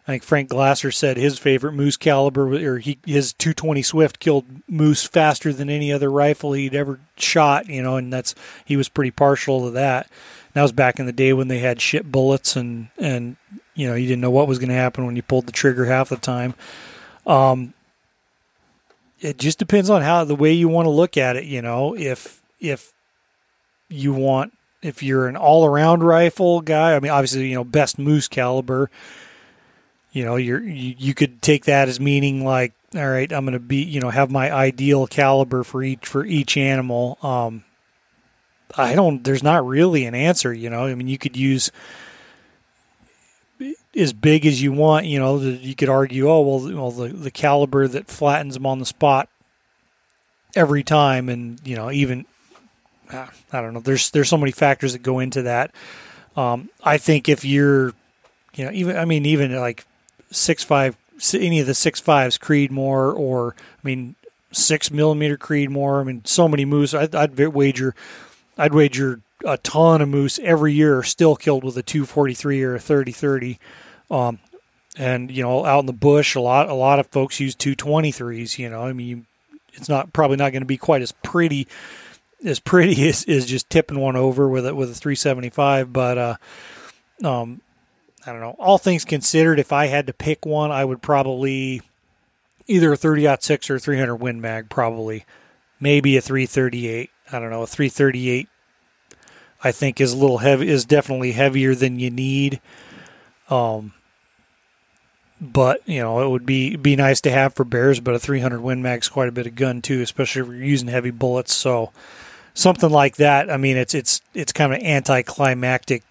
Speaker 2: I think Frank Glaser said his favorite moose caliber, or he, his 220 Swift killed moose faster than any other rifle he'd ever shot. You know, and that's he was pretty partial to that. And that was back in the day when they had shit bullets, and and you know you didn't know what was going to happen when you pulled the trigger half the time. Um, it just depends on how the way you want to look at it. You know, if if you want if you're an all around rifle guy, I mean, obviously you know best moose caliber you know you're you, you could take that as meaning like all right i'm going to be you know have my ideal caliber for each for each animal. Um i don't there's not really an answer you know. I mean you could use as big as you want you know you could argue oh well, well the, the caliber that flattens them on the spot every time and you know even ah, i don't know there's there's so many factors that go into that. Um, i think if you're you know even i mean even like six five any of the six fives Creedmoor or I mean six millimeter Creedmoor. I mean so many moose. I'd, I'd wager I'd wager a ton of moose every year are still killed with a 243 or a 3030. Um, and you know out in the bush a lot a lot of folks use 223s. You know I mean it's not probably not going to be quite as pretty as pretty <laughs> as, as just tipping one over with it with a 375 but uh um I don't know. All things considered, if I had to pick one, I would probably either a 30 6 or 300 Win Mag, probably. Maybe a 338. I don't know. A 338, I think, is a little heavy, is definitely heavier than you need. Um, but you know, it would be be nice to have for bears. But a 300 Win Mag's quite a bit of gun too, especially if you're using heavy bullets. So something like that. I mean, it's it's it's kind of anticlimactic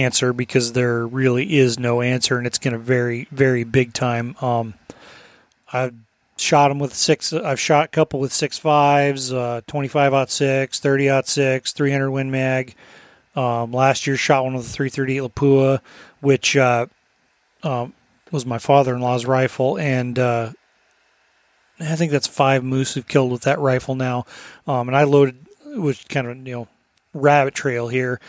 Speaker 2: answer because there really is no answer, and it's going to vary very big time. Um, I've shot them with six. I've shot a couple with six fives, uh, twenty five aught six, 30 aught six, three hundred Win Mag. Um, last year, shot one with a three thirty eight Lapua, which uh, um, was my father in law's rifle, and uh, I think that's five moose who've killed with that rifle now. Um, and I loaded, which kind of you know rabbit trail here.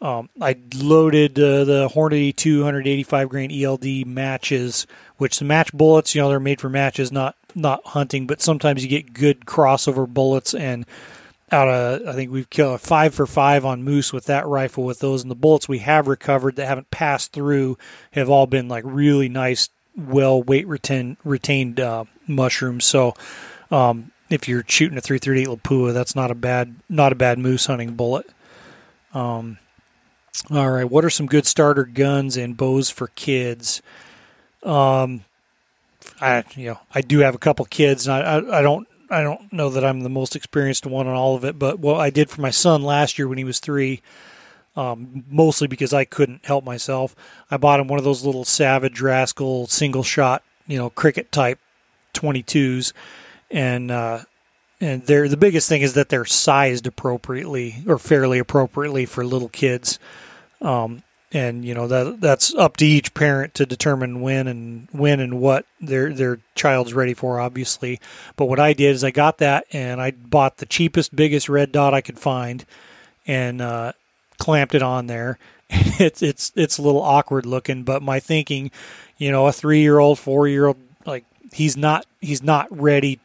Speaker 2: Um, I loaded uh, the Hornady 285 grain ELD matches, which the match bullets, you know, they're made for matches, not not hunting. But sometimes you get good crossover bullets, and out of I think we've killed a five for five on moose with that rifle with those, and the bullets we have recovered that haven't passed through have all been like really nice, well weight retain, retained uh, mushrooms. So. Um, if you're shooting a 338 Lapua, that's not a bad not a bad moose hunting bullet. Um, all right. What are some good starter guns and bows for kids? Um, I you know I do have a couple kids, and I, I I don't I don't know that I'm the most experienced one on all of it, but what I did for my son last year when he was three, um, mostly because I couldn't help myself, I bought him one of those little Savage Rascal single shot, you know, cricket type 22s, and uh, and they're the biggest thing is that they're sized appropriately or fairly appropriately for little kids. Um, and you know that that's up to each parent to determine when and when and what their their child's ready for obviously. But what i did is i got that and i bought the cheapest biggest red dot i could find and uh, clamped it on there. <laughs> It's it's it's a little awkward looking but my thinking you know a three year old four year old like he's not he's not ready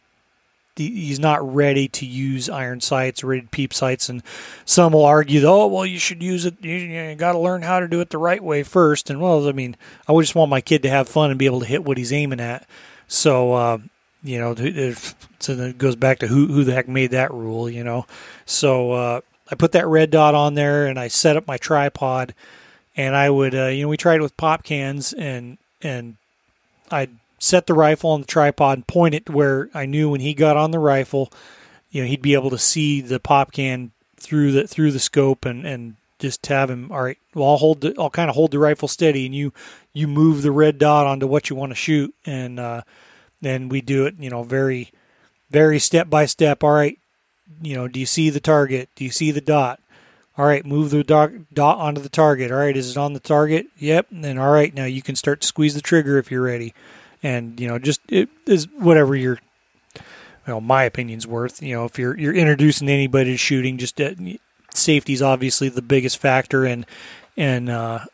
Speaker 2: he's not ready to use iron sights rated peep sights and some will argue oh well you should use it. You, you got to learn how to do it the right way first. And well i mean i just want my kid to have fun and be able to hit what he's aiming at. So uh, you know so it goes back to who, who the heck made that rule you know? So uh, i put that red dot on there and i set up my tripod and i would uh, you know we tried it with pop cans and and i'd set the rifle on the tripod and point it where I knew when he got on the rifle, you know, he'd be able to see the pop can through the through the scope and and just have him. All right, well, I'll hold the, I'll kind of hold the rifle steady, and you you move the red dot onto what you want to shoot, and uh, then we do it, you know, very very step by step. All right, you know, do you see the target? Do you see the dot? All right, move the dot, dot onto the target. All right, is it on the target? Yep. And then all right, now you can start to squeeze the trigger if you're ready and you know just it is whatever your well my opinion's worth. You know if you're you're introducing anybody to shooting just uh, safety is obviously the biggest factor and and uh,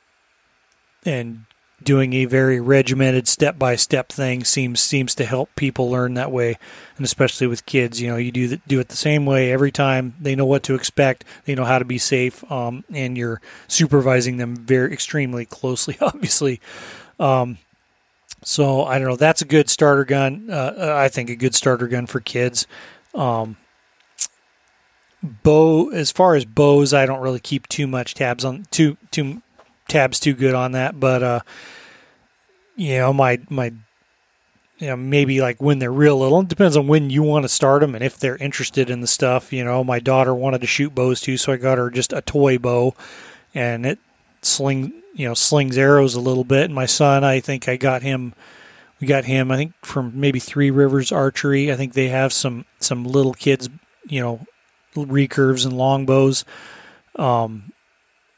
Speaker 2: and doing a very regimented step by step thing seems seems to help people learn that way. And especially with kids you know you do the, do it the same way every time. They know what to expect. They know how to be safe um, and you're supervising them very extremely closely <laughs> obviously. Um, so I don't know. That's a good starter gun. Uh, I think a good starter gun for kids. Um, bow, as far as bows, I don't really keep too much tabs on too too tabs too good on that. But uh, you know, my my you know maybe like when they're real little. It depends on when you want to start them and if they're interested in the stuff. You know, my daughter wanted to shoot bows too, so I got her just a toy bow, and it sling you know slings arrows a little bit. And my son, I think I got him. We got him. I think from maybe Three Rivers Archery. I think they have some some little kids, you know, recurves and longbows. Um,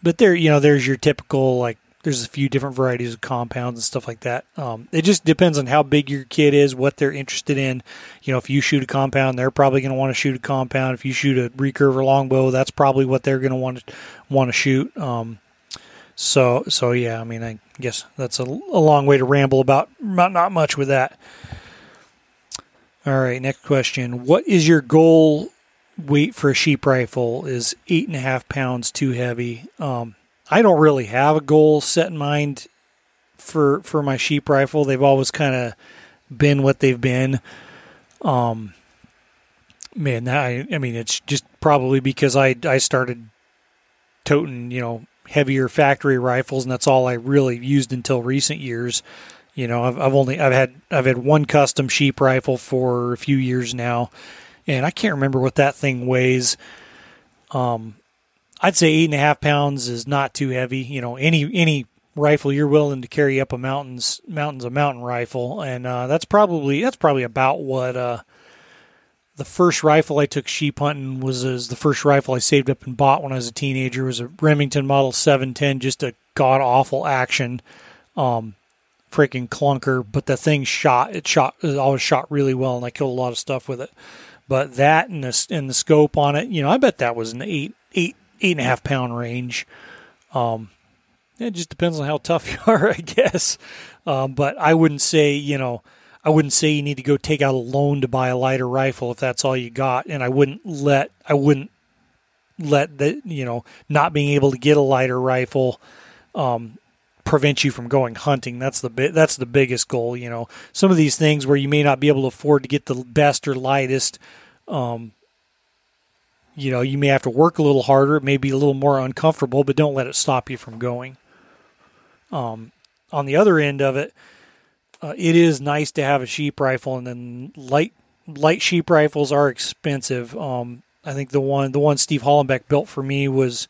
Speaker 2: but there, you know, there's your typical like. There's a few different varieties of compounds and stuff like that. Um, it just depends on how big your kid is, what they're interested in. You know, if you shoot a compound, they're probably going to want to shoot a compound. If you shoot a recurve or longbow, that's probably what they're going to want to want to shoot. Um, so so yeah, I mean, I guess that's a, a long way to ramble about not not much with that. All right, next question. What is your goal weight for a sheep rifle? Is eight and a half pounds too heavy? Um, I don't really have a goal set in mind for for my sheep rifle. They've always kind of been what they've been. Um, man, I I mean, it's just probably because I I started toting, you know, heavier factory rifles, and that's all I really used until recent years. You know, I've, I've only I've had I've had one custom sheep rifle for a few years now, and I can't remember what that thing weighs. Um, I'd say eight and a half pounds is not too heavy. You know, any any rifle you're willing to carry up a mountains mountains a mountain rifle, and uh, that's probably that's probably about what uh, the first rifle I took sheep hunting was, the first rifle I saved up and bought when I was a teenager. It was a Remington Model 710, just a god awful action, um, freaking clunker. But the thing shot. It shot. It always shot really well, and I killed a lot of stuff with it. But that and the and the scope on it, you know, I bet that was an eight eight eight and a half pound range. Um, it just depends on how tough <laughs> you are, I guess. Um, but I wouldn't say, you know I wouldn't say you need to go take out a loan to buy a lighter rifle if that's all you got, and I wouldn't let I wouldn't let the you know not being able to get a lighter rifle um, prevent you from going hunting. That's the that's the biggest goal. You know, some of these things where you may not be able to afford to get the best or lightest. Um, you know, you may have to work a little harder. It may be a little more uncomfortable, but don't let it stop you from going. Um, on the other end of it, uh, it is nice to have a sheep rifle, and then light light sheep rifles are expensive. Um, I think the one the one Steve Hollenbeck built for me was.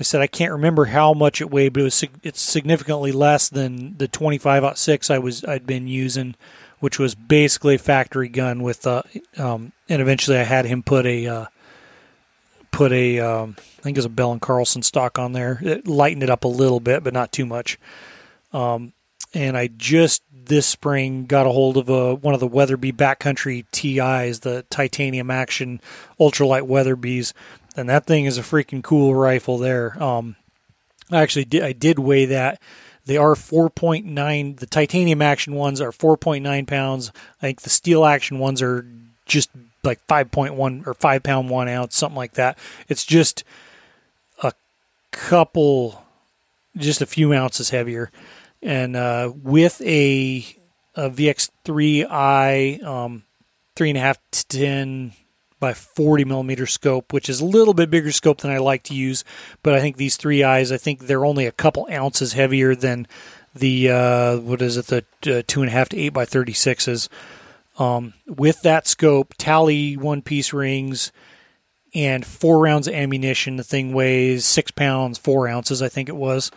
Speaker 2: I said I can't remember how much it weighed, but it was it's significantly less than the 25 6 I was I'd been using, which was basically a factory gun with uh, um, and eventually I had him put a uh, put a um, I think it was a Bell and Carlson stock on there. It lightened it up a little bit, but not too much. Um, and I just this spring got a hold of a one of the Weatherby Backcountry TIs, the titanium action ultralight Weatherbys, and that thing is a freaking cool rifle. There, um, I actually did I did weigh that. They are 4.9. The titanium action ones are 4.9 pounds. I think the steel action ones are just like 5.1 or 5 pound 1 ounce, something like that. It's just a couple, just a few ounces heavier and uh, with a, a VX3i um, three and a half to ten by 40 millimeter scope, which is a little bit bigger scope than I like to use. But I think these three eyes, I think they're only a couple ounces heavier than the uh, what is it, the uh, two and a half to eight by 36s. Um, with that scope, Talley one piece rings, and four rounds of ammunition. The thing weighs six pounds, four ounces, I think it was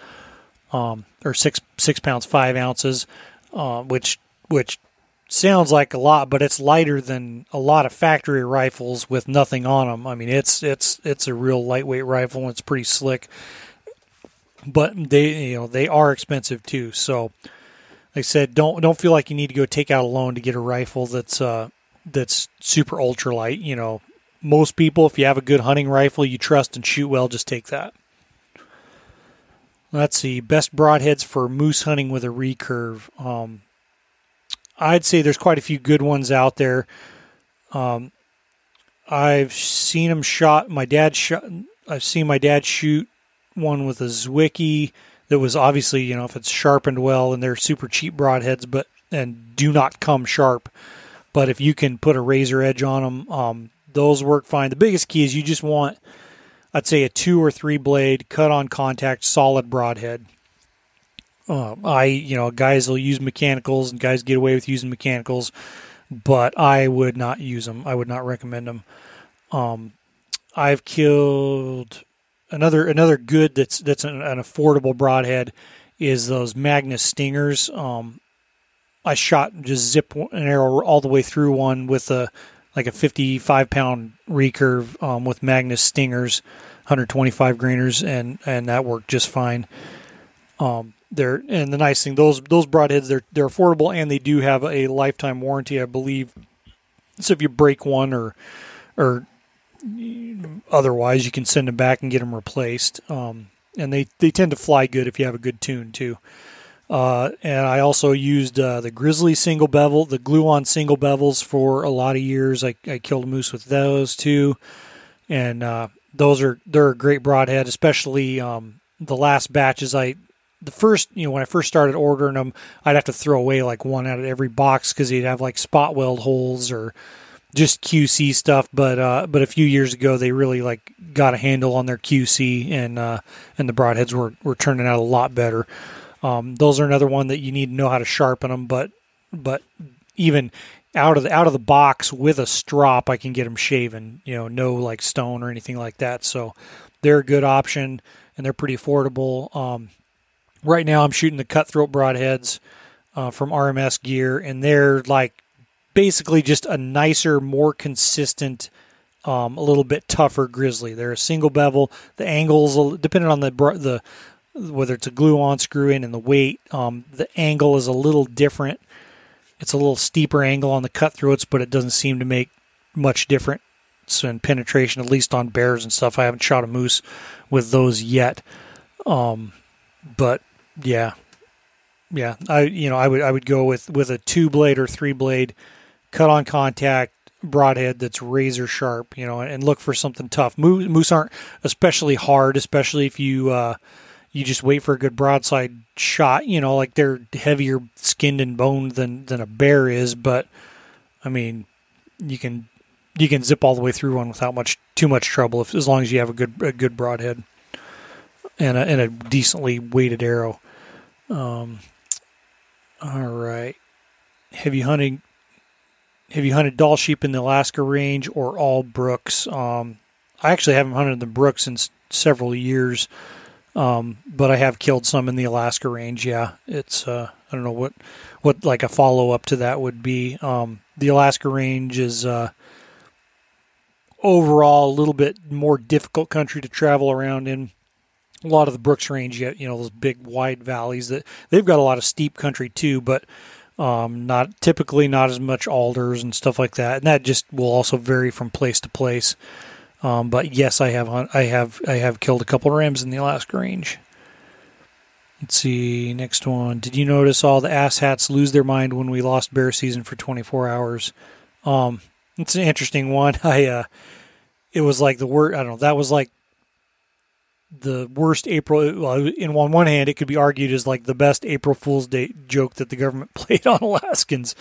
Speaker 2: um, or six six pounds five ounces, uh, which which sounds like a lot, but it's lighter than a lot of factory rifles with nothing on them. I mean, it's it's it's a real lightweight rifle and it's pretty slick. But they you know they are expensive too. So, like I said, don't don't feel like you need to go take out a loan to get a rifle that's uh that's super ultralight. You know, most people, if you have a good hunting rifle you trust and shoot well, just take that. Let's see. Best broadheads for moose hunting with a recurve. Um, I'd say there's quite a few good ones out there. Um, I've seen them shot. My dad shot. I've seen my dad shoot one with a Zwickey that was obviously, you know, if it's sharpened well, and they're super cheap broadheads, but and do not come sharp. But if you can put a razor edge on them, um, those work fine. The biggest key is you just want I'd say a two or three blade cut on contact solid broadhead. Uh, I, you know, guys will use mechanicals and guys get away with using mechanicals, but I would not use them. I would not recommend them. Um, I've killed another another good that's that's an, an affordable broadhead is those Magnus Stingers. Um, I shot just zip an arrow all the way through one with a like a 55 pound recurve um, with Magnus Stingers, 125 grainers, and and that worked just fine. Um, they're and the nice thing those those broadheads they're they're affordable and they do have a lifetime warranty, I believe. So if you break one or or otherwise, you can send them back and get them replaced. Um, and they they tend to fly good if you have a good tune too. Uh, and I also used uh, the Grizzly single bevel, the glue on single bevels for a lot of years. I, I killed a moose with those too. And uh, those are, they're a great broadhead, especially um, the last batches. I, the first, you know, when I first started ordering them, I'd have to throw away like one out of every box because they'd have like spot weld holes or just QC stuff. But, uh, but a few years ago, they really like got a handle on their QC and, uh, and the broadheads were, were turning out a lot better. Um, those are another one that you need to know how to sharpen them, but but even out of the out of the box with a strop, I can get them shaven. You know, no like stone or anything like that. So they're a good option and they're pretty affordable. Um, right now, I'm shooting the cutthroat broadheads uh, from RMS Gear, and they're like basically just a nicer, more consistent. Um, a little bit tougher grizzly. They're a single bevel. The angles, depending on the the whether it's a glue on screw in and the weight, um, the angle is a little different. It's a little steeper angle on the cutthroats, but it doesn't seem to make much difference in penetration, at least on bears and stuff. I haven't shot a moose with those yet. Um, but yeah, yeah, I you know I would I would go with with a two blade or three blade cut on contact broadhead that's razor sharp, you know, and look for something tough. Moose, moose aren't especially hard, especially if you uh, you just wait for a good broadside shot. You know, like they're heavier skinned and boned than than a bear is, but I mean, you can you can zip all the way through one without much too much trouble if as long as you have a good a good broadhead and a, and a decently weighted arrow. Um, all right. have you hunted have you hunted Dall sheep in the Alaska range or all brooks? Um, I actually haven't hunted the brooks in several years, um, but I have killed some in the Alaska range. Yeah, it's uh, I don't know what what like a follow up to that would be. Um, the Alaska range is uh, overall a little bit more difficult country to travel around in. A lot of the Brooks Range, yet you know, those big wide valleys that they've got a lot of steep country too, but um, not typically not as much alders and stuff like that, and that just will also vary from place to place. Um, but yes, I have I have I have killed a couple rams in the Alaska Range. Let's see next one. Did you notice all the asshats lose their mind when we lost bear season for 24 hours? Um, it's an interesting one. <laughs> I uh, it was like the word I don't know. That was like the worst April. Well, in on one hand, it could be argued as like the best April Fool's Day joke that the government <laughs> played on Alaskans,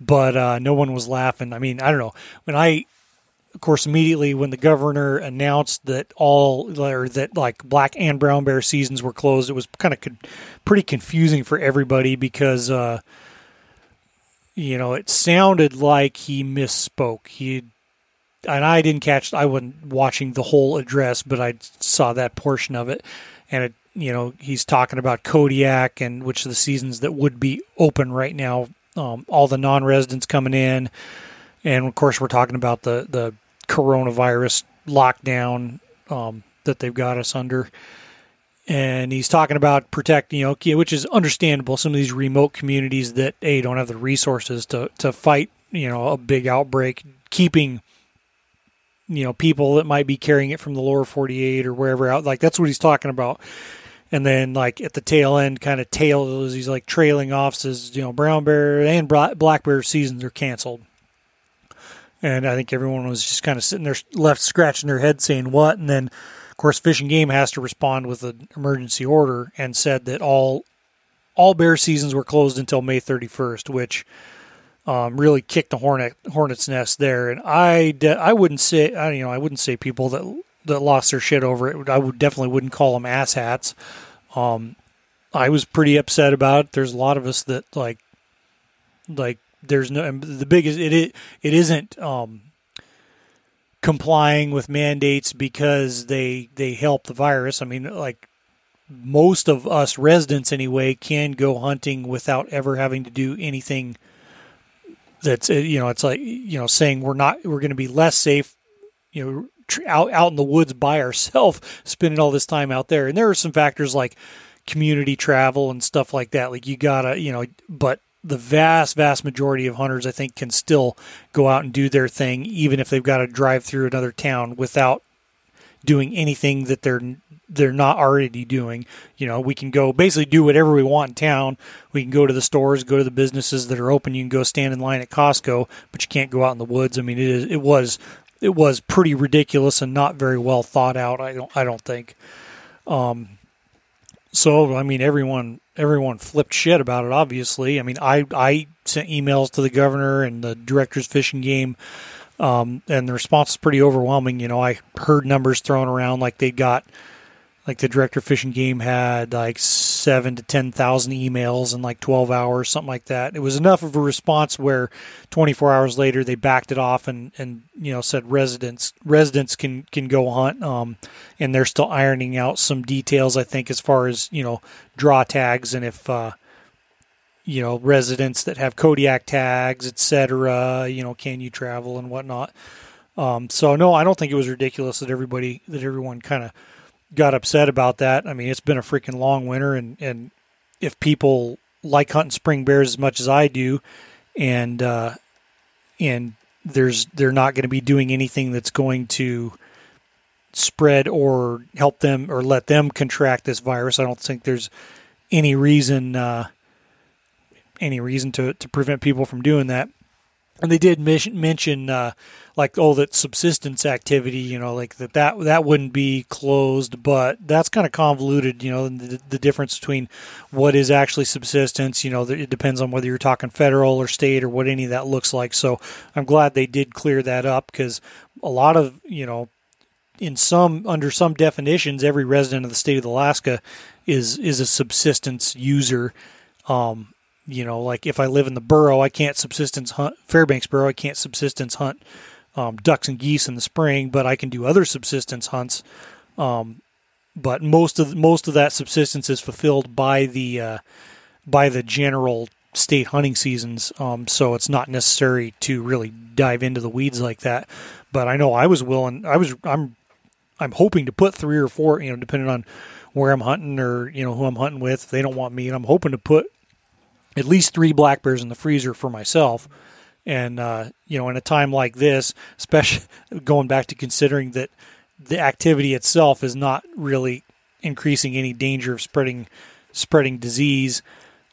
Speaker 2: but uh, no one was laughing. I mean, I don't know when I. Of course, immediately when the governor announced that all or that like black and brown bear seasons were closed, it was kind of pretty confusing for everybody because uh, you know it sounded like he misspoke. He and I didn't catch. I wasn't watching the whole address, but I saw that portion of it, and it, you know, he's talking about Kodiak and which of the seasons that would be open right now. Um, all the non-residents coming in, and of course, we're talking about the the coronavirus lockdown um, that they've got us under. And he's talking about protecting, you know, which is understandable. Some of these remote communities that a don't have the resources to to fight, you know, a big outbreak, keeping you know people that might be carrying it from the lower 48 or wherever out like that's what he's talking about and then like at the tail end kind of tails he's like trailing off says you know brown bear and black bear seasons are canceled and i think everyone was just kind of sitting there left scratching their head saying what and then of course fish and game has to respond with an emergency order and said that all all bear seasons were closed until may 31st which um, really kicked the hornet hornet's nest there. And I I wouldn't say I, you know I wouldn't say people that that lost their shit over it. I would definitely wouldn't call them asshats. Um, I was pretty upset about it. There's a lot of us that like like there's no the biggest it it, it isn't um, complying with mandates because they they help the virus. I mean like most of us residents anyway can go hunting without ever having to do anything that's uh, you know it's like you know saying we're not we're going to be less safe you know out out in the woods by <laughs> ourselves spending all this time out there and there are some factors like community travel and stuff like that like you gotta you know but the vast vast majority of hunters i think can still go out and do their thing even if they've got to drive through another town without doing anything that they're they're not already doing. You know, we can go basically do whatever we want in town. We can go to the stores, go to the businesses that are open. You can go stand in line at Costco, but you can't go out in the woods. I mean, it is it was it was pretty ridiculous and not very well thought out. I don't I don't think. Um, so I mean, everyone everyone flipped shit about it. Obviously, I mean, I I sent emails to the governor and the directors Fish and Game. Um, and the response is pretty overwhelming. You know, I heard numbers thrown around like they got like the director of Fish and Game had like seven to ten thousand emails in like twelve hours, something like that. It was enough of a response where twenty four hours later they backed it off and and you know said residents residents can can go hunt. Um, and they're still ironing out some details, I think, as far as you know draw tags and if uh, you know residents that have Kodiak tags, etc. You know, can you travel and whatnot. Um, so no, I don't think it was ridiculous that everybody that everyone kind of got upset about that. I mean, it's been a freaking long winter, and and if people like hunting spring bears as much as I do, and uh, and there's they're not going to be doing anything that's going to spread or help them or let them contract this virus. I don't think there's any reason uh, any reason to to prevent people from doing that. And they did mention uh, like oh that subsistence activity you know like that that that wouldn't be closed but that's kind of convoluted you know the, the difference between what is actually subsistence you know it depends on whether you're talking federal or state or what any of that looks like. So i'm glad they did clear that up because a lot of you know in some under some definitions every resident of the state of alaska is is a subsistence user um, you know, like if I live in the borough, I can't subsistence hunt Fairbanks borough. I can't subsistence hunt um, ducks and geese in the spring, but I can do other subsistence hunts. Um, but most of most of that subsistence is fulfilled by the uh, by the general state hunting seasons. Um, so it's not necessary to really dive into the weeds like that. But I know I was willing. I was. I'm. I'm hoping to put three or four. You know, depending on where I'm hunting or you know who I'm hunting with. If they don't want meat, I'm hoping to put at least three black bears in the freezer for myself. And uh, you know, in a time like this, especially <laughs> going back to considering that the activity itself is not really increasing any danger of spreading spreading disease.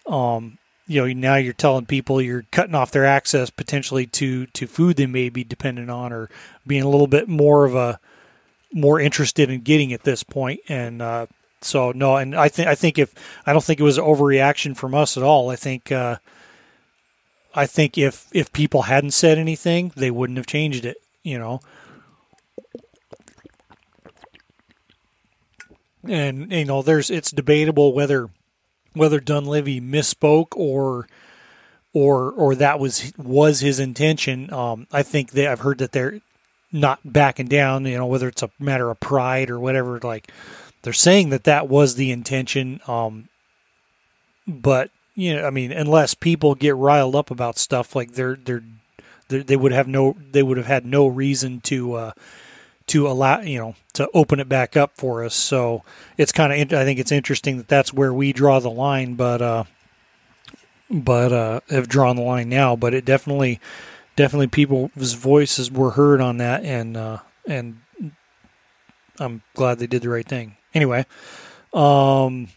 Speaker 2: Um, you know, now you're telling people you're cutting off their access potentially to to food they may be dependent on, or being a little bit more of a more interested in getting at this. And uh, so, no, and I think I think if I don't think it was overreaction from us at all. I think uh, I think if if people hadn't said anything, they wouldn't have changed it. You know. And you know, there's it's debatable whether whether Dunleavy misspoke or or or that was was his intention. Um, I think that I've heard that they're not backing down. You know, whether it's a matter of pride or whatever. Like they're saying that that was the intention. Um, but you know, I mean, unless people get riled up about stuff, like they're they're, they're they would have no they would have had no reason to. Uh, to allow you know to open it back up for us. So it's kind of I think it's interesting that that's where we draw the line, but uh, but uh, have drawn the line now. But it definitely definitely people's voices were heard on that, and uh, and I'm glad they did the right thing. Anyway, um,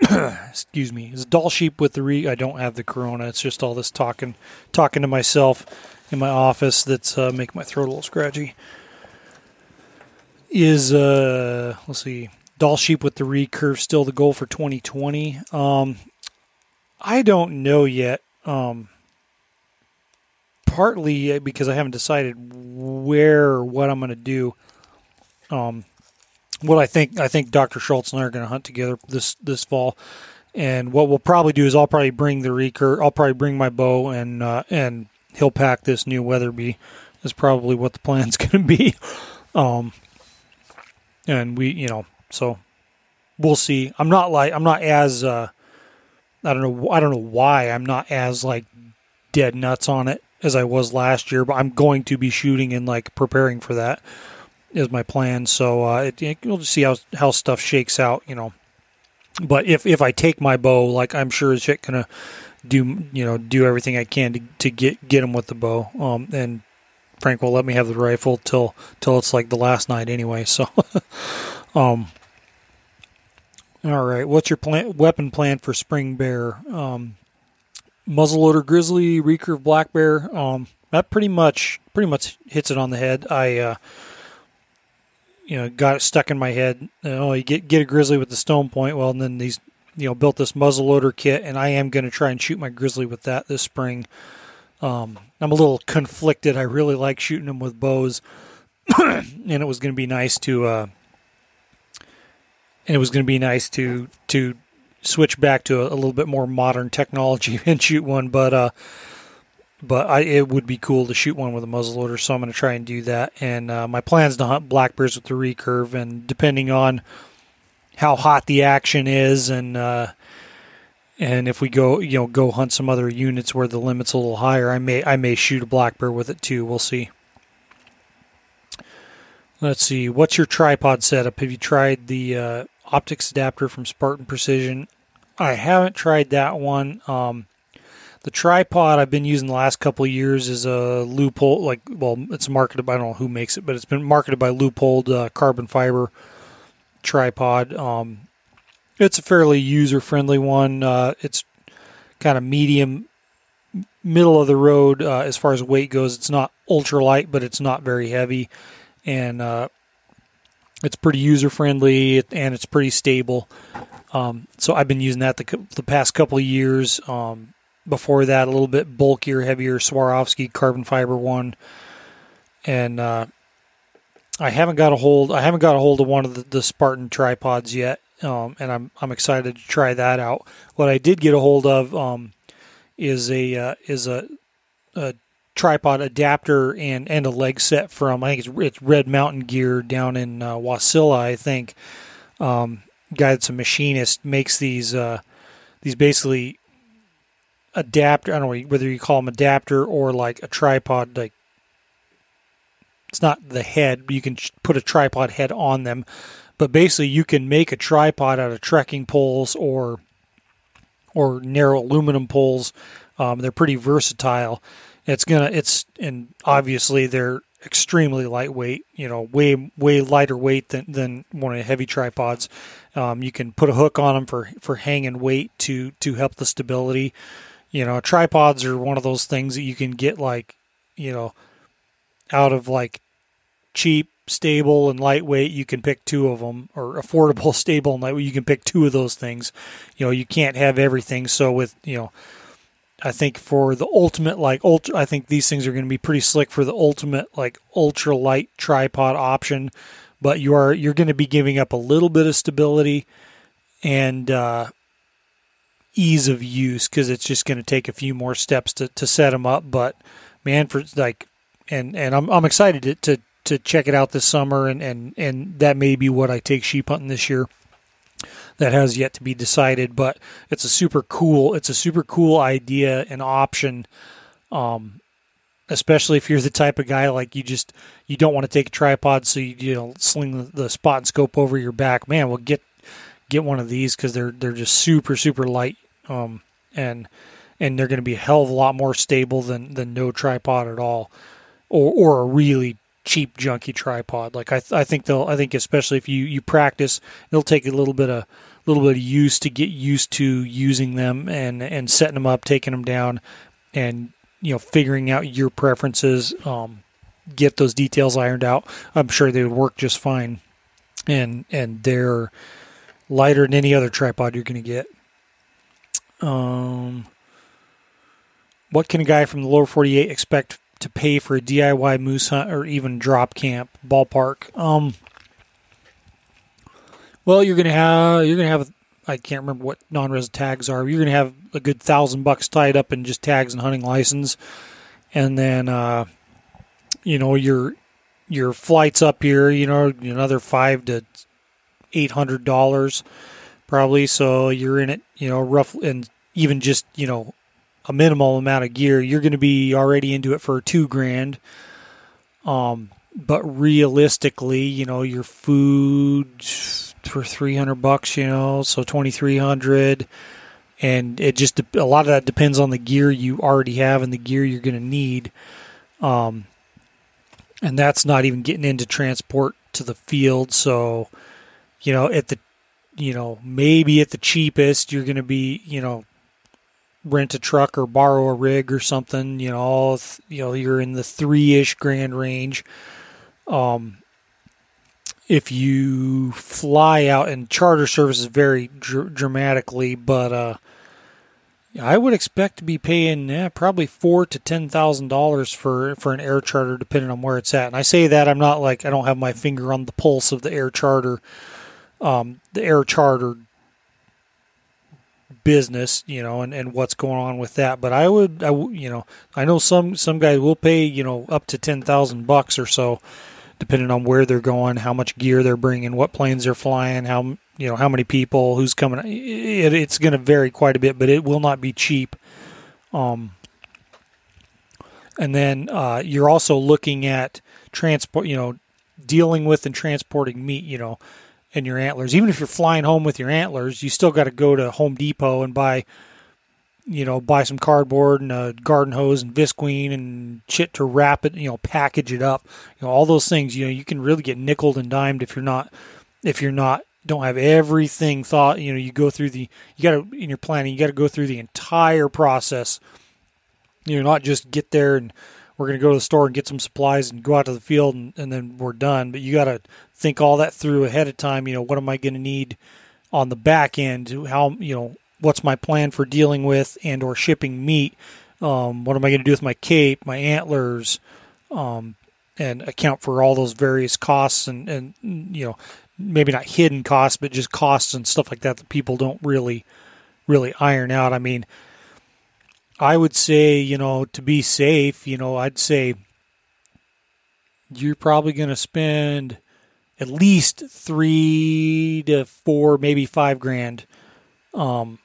Speaker 2: <clears throat> excuse me, is Dall sheep with the re? I don't have the corona. It's just all this talking talking to myself in my office that's uh, making my throat a little scratchy is uh let's see Dall sheep with the recurve still the goal for 2020 um i don't know yet um partly because i haven't decided where or what i'm going to do um what i think i think dr schultz and i are going to hunt together this this fall. And what we'll probably do is i'll probably bring the recurve i'll probably bring my bow and uh and he'll pack this new weatherby is probably what the plan's <laughs> going to be. Um and we you know so we'll see. I'm not like i'm not as uh i don't know i don't know why i'm not as like dead nuts on it as i was last year but i'm going to be shooting and like preparing for that is my plan so uh it, it, we'll just see how how stuff shakes out you know but if if i take my bow like i'm sure it's gonna do you know do everything i can to, to get get him with the bow um and Frank will let me have the rifle till till it's like the last night anyway. So, <laughs> um, all right. What's your plan, weapon plan for spring bear? Um, muzzleloader grizzly, recurve black bear. Um, that pretty much pretty much hits it on the head. I uh, you know got it stuck in my head. Know, you get get a grizzly with the stone point. Well, and then these you know built this muzzleloader kit, and I am going to try and shoot my grizzly with that this spring. Um, I'm a little conflicted. I really like shooting them with bows, <coughs> and it was going to be nice to, uh, and it was going to be nice to to switch back to a, a, little bit more modern technology <laughs> and shoot one. But uh, but I it would be cool to shoot one with a muzzleloader, so I'm going to try and do that. And uh, my plan is to hunt black bears with the recurve, and depending on how hot the action is and uh, and if we go, you know, go hunt some other units where the limit's a little higher, I may I may shoot a black bear with it too. We'll see. Let's see. What's your tripod setup? Have you tried the uh, optics adapter from Spartan Precision? I haven't tried that one. Um, the tripod I've been using the last couple years is a Leupold. Like, well, it's marketed. By, I don't know who makes it, but it's been marketed by Leupold uh, carbon fiber tripod. Um, it's a fairly user friendly one. Uh, it's kind of medium, middle of the road uh, as far as weight goes. It's not ultra light, but it's not very heavy, and uh, it's pretty user friendly and it's pretty stable. Um, so I've been using that the, the past couple of years. Um, before that, a little bit bulkier, heavier Swarovski carbon fiber one, and uh, I haven't got a hold. I haven't got a hold of one of the, the Spartan tripods yet um, and I'm I'm excited to try that out. What I did get a hold of um, is a uh, is a, a tripod adapter and and a leg set from I think it's, it's Red Mountain Gear down in uh, Wasilla. I think um, guy that's a machinist makes these uh, these basically adapter. I don't know whether you call them adapter or like a tripod. Like it's not the head. You can put a tripod head on them, but basically you can make a tripod out of trekking poles or or narrow aluminum poles. Um, they're pretty versatile. It's gonna it's and obviously they're extremely lightweight. You know, way way lighter weight than than one of the heavy tripods. Um, you can put a hook on them for for hanging weight to to help the stability. You know, tripods are one of those things that you can get like you know out of like cheap stable and lightweight you can pick two of them or affordable <laughs> stable and lightweight you can pick two of those things. You know you can't have everything. So with you know I think for the ultimate like ultra, I think these things are going to be pretty slick for the ultimate like ultra light tripod option, but you are you're going to be giving up a little bit of stability. And uh, ease of use because it's just going to take a few more steps to, to set them up. But man, for like, and and I'm I'm excited to to, to check it out this summer, and and and that may be what I take sheep hunting this year that has yet to be decided, but it's a super cool it's a super cool idea and option. Um, especially if you're the type of guy like you just you don't want to take a tripod, so you, you know sling the, spot and scope over your back. Man, well get get one of these because they're they're just super super light, um, and and they're going to be a hell of a lot more stable than than no tripod at all, or or a really cheap junky tripod. Like I, th- I think they'll. I think especially if you you practice, it'll take a little bit of little bit of use to get used to using them and and setting them up, taking them down, and you know figuring out your preferences. Um, get those details ironed out. I'm sure they would work just fine, and and they're lighter than any other tripod you're going to get. Um, what can a guy from the lower 48 expect to pay for a DIY moose hunt or even drop camp ballpark? Um, well, you're gonna have you're gonna have I can't remember what non-res tags are. You're gonna have a good thousand bucks tied up in just tags and hunting license, and then uh, you know your your flights up here. You know another five to eight hundred dollars probably. So you're in it. You know rough and even just you know a minimal amount of gear. You're going to be already into it for two grand. Um, but realistically, you know your food for 300 bucks, you know, so 2300 and it just a lot of that depends on the gear you already have and the gear you're going to need. Um, and that's not even getting into transport to the field, so you know, at the you know, maybe at the cheapest you're going to be, you know, rent a truck or borrow a rig or something, you know, all, you know, you're in the 3ish grand range. Um, if you fly out and charter services vary dr- dramatically, but uh, I would expect to be paying eh, probably four to ten thousand dollars for for an air charter, depending on where it's at. And I say that I'm not like I don't have my finger on the pulse of the air charter, um, the air charter business, you know, and, and what's going on with that. But I would, I you know, I know some some guys will pay you know up to ten thousand bucks or so depending on where they're going, how much gear they're bringing, what planes they're flying, how you know how many people, who's coming. It, it's going to vary quite a bit, but it will not be cheap. Um, and then uh, you're also looking at transport, you know, dealing with and transporting meat, you know, and your antlers. Even if you're flying home with your antlers, you still got to go to Home Depot and buy you know, buy some cardboard and a garden hose and visqueen and shit to wrap it, you know, package it up. You know, all those things, you know, you can really get nickled and dimed if you're not if you're not don't have everything thought, you know, you go through the you got to in your planning, you got to go through the entire process. You know, not just get there and we're going to go to the store and get some supplies and go out to the field and, and then we're done, but you got to think all that through ahead of time, you know, what am I going to need on the back end? How, you know, what's my plan for dealing with and or shipping meat? Um, what am I going to do with my cape, my antlers, um, and account for all those various costs and, and you know maybe not hidden costs, but just costs and stuff like that that people don't really really iron out. I mean, I would say, you know, to be safe, you know, I'd say you're probably going to spend at least three to four, maybe five grand, um,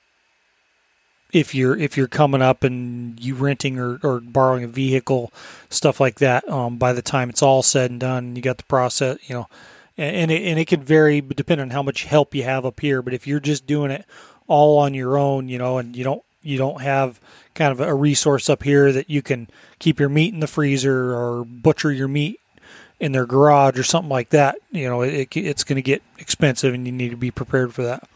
Speaker 2: if you're if you're coming up and you renting or, or borrowing a vehicle, stuff like that. Um, by the time it's all said and done, you got the process, you know, and, and it, and it can vary depending on how much help you have up here. But if you're just doing it all on your own, you know, and you don't you don't have kind of a resource up here that you can keep your meat in the freezer or butcher your meat in their garage or something like that, you know, it, it's going to get expensive and you need to be prepared for that.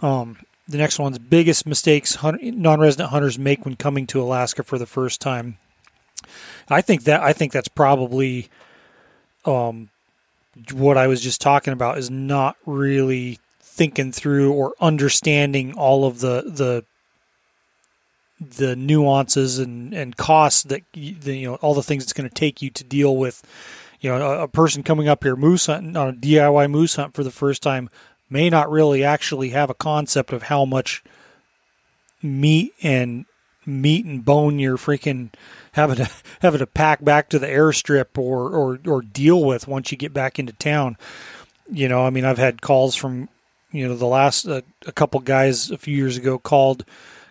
Speaker 2: Um, the next one's biggest mistakes non-resident hunters make when coming to Alaska for the first time. I think that I think that's probably um, what I was just talking about is not really thinking through or understanding all of the the the nuances and, and costs that you, know all the things it's going to take you to deal with you know a, a, person coming up here moose hunting on a DIY moose hunt for the first time may not really actually have a concept of how much meat and meat and bone you're freaking having to <laughs> having to pack back to the airstrip or or or deal with once you get back into town. You know, I mean, I've had calls from you know the last uh, a couple guys a few years ago called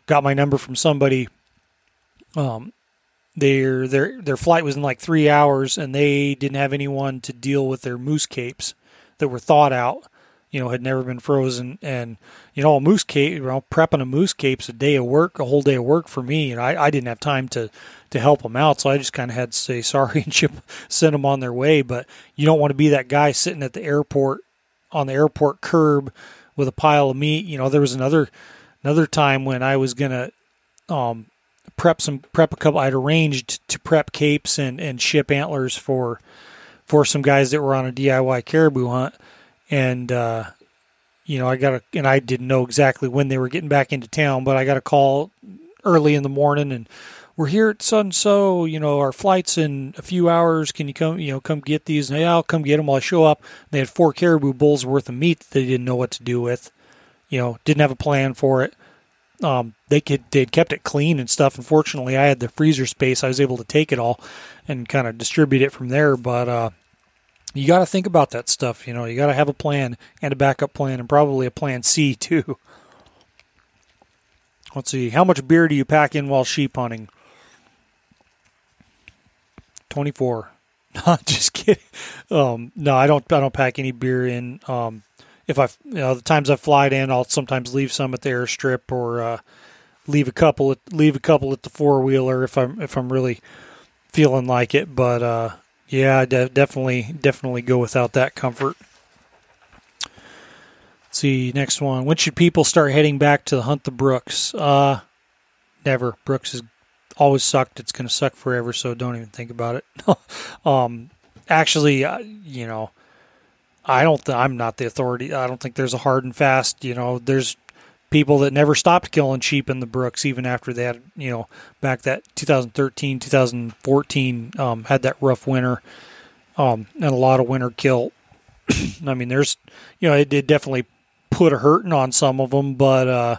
Speaker 2: got my number from somebody. Um, their their their flight was in like three hours, and they didn't have anyone to deal with their moose capes that were thawed out. You know, had never been frozen, and you know, a moose cape. You know, prepping a moose cape's a day of work, a whole day of work for me, and I, I didn't have time to to help them out, so I just kind of had to say sorry <laughs> and ship, send them on their way. But you don't want to be that guy sitting at the airport on the airport curb with a pile of meat. You know, there was another another time when I was gonna um, prep some prep a couple. I'd arranged to prep capes and and ship antlers for for some guys that were on a DIY caribou hunt, and uh, you know I got a and I didn't know exactly when they were getting back into town, but I got a call early in the morning and we're here at so and so. You know, our flight's in a few hours. Can you come? You know, come get these? And yeah, I'll come get them. While I show up, they had four caribou bulls worth of meat that they didn't know what to do with you know, didn't have a plan for it. Um, they could they'd kept it clean and stuff. Unfortunately, I had the freezer space. I was able to take it all and kind of distribute it from there. But uh, you got to think about that stuff. You know, you got to have a plan and a backup plan, and probably a plan C too. Let's see. How much beer do you pack in while sheep hunting? Twenty four. <laughs> Not just kidding. Um, no, I don't. I don't pack any beer in. Um, if I, you know, the times I fly in, I'll sometimes leave some at the airstrip or uh, leave a couple at leave a couple at the four wheeler if I'm if I'm really feeling like it. But uh, yeah, de- definitely definitely go without that comfort. Let's see next one. When should people start heading back to hunt the brooks? Uh, never. Brooks has always sucked. It's going to suck forever. So don't even think about it. <laughs> um, actually, you know I don't. Th- I'm not the authority. I don't think there's a hard and fast. You know, there's people that never stopped killing sheep in the brooks even after they had you know back that 2013 2014 um, had that rough winter um, and a lot of winter kill <clears throat> i mean there's you know it did definitely put a hurting on some of them but uh,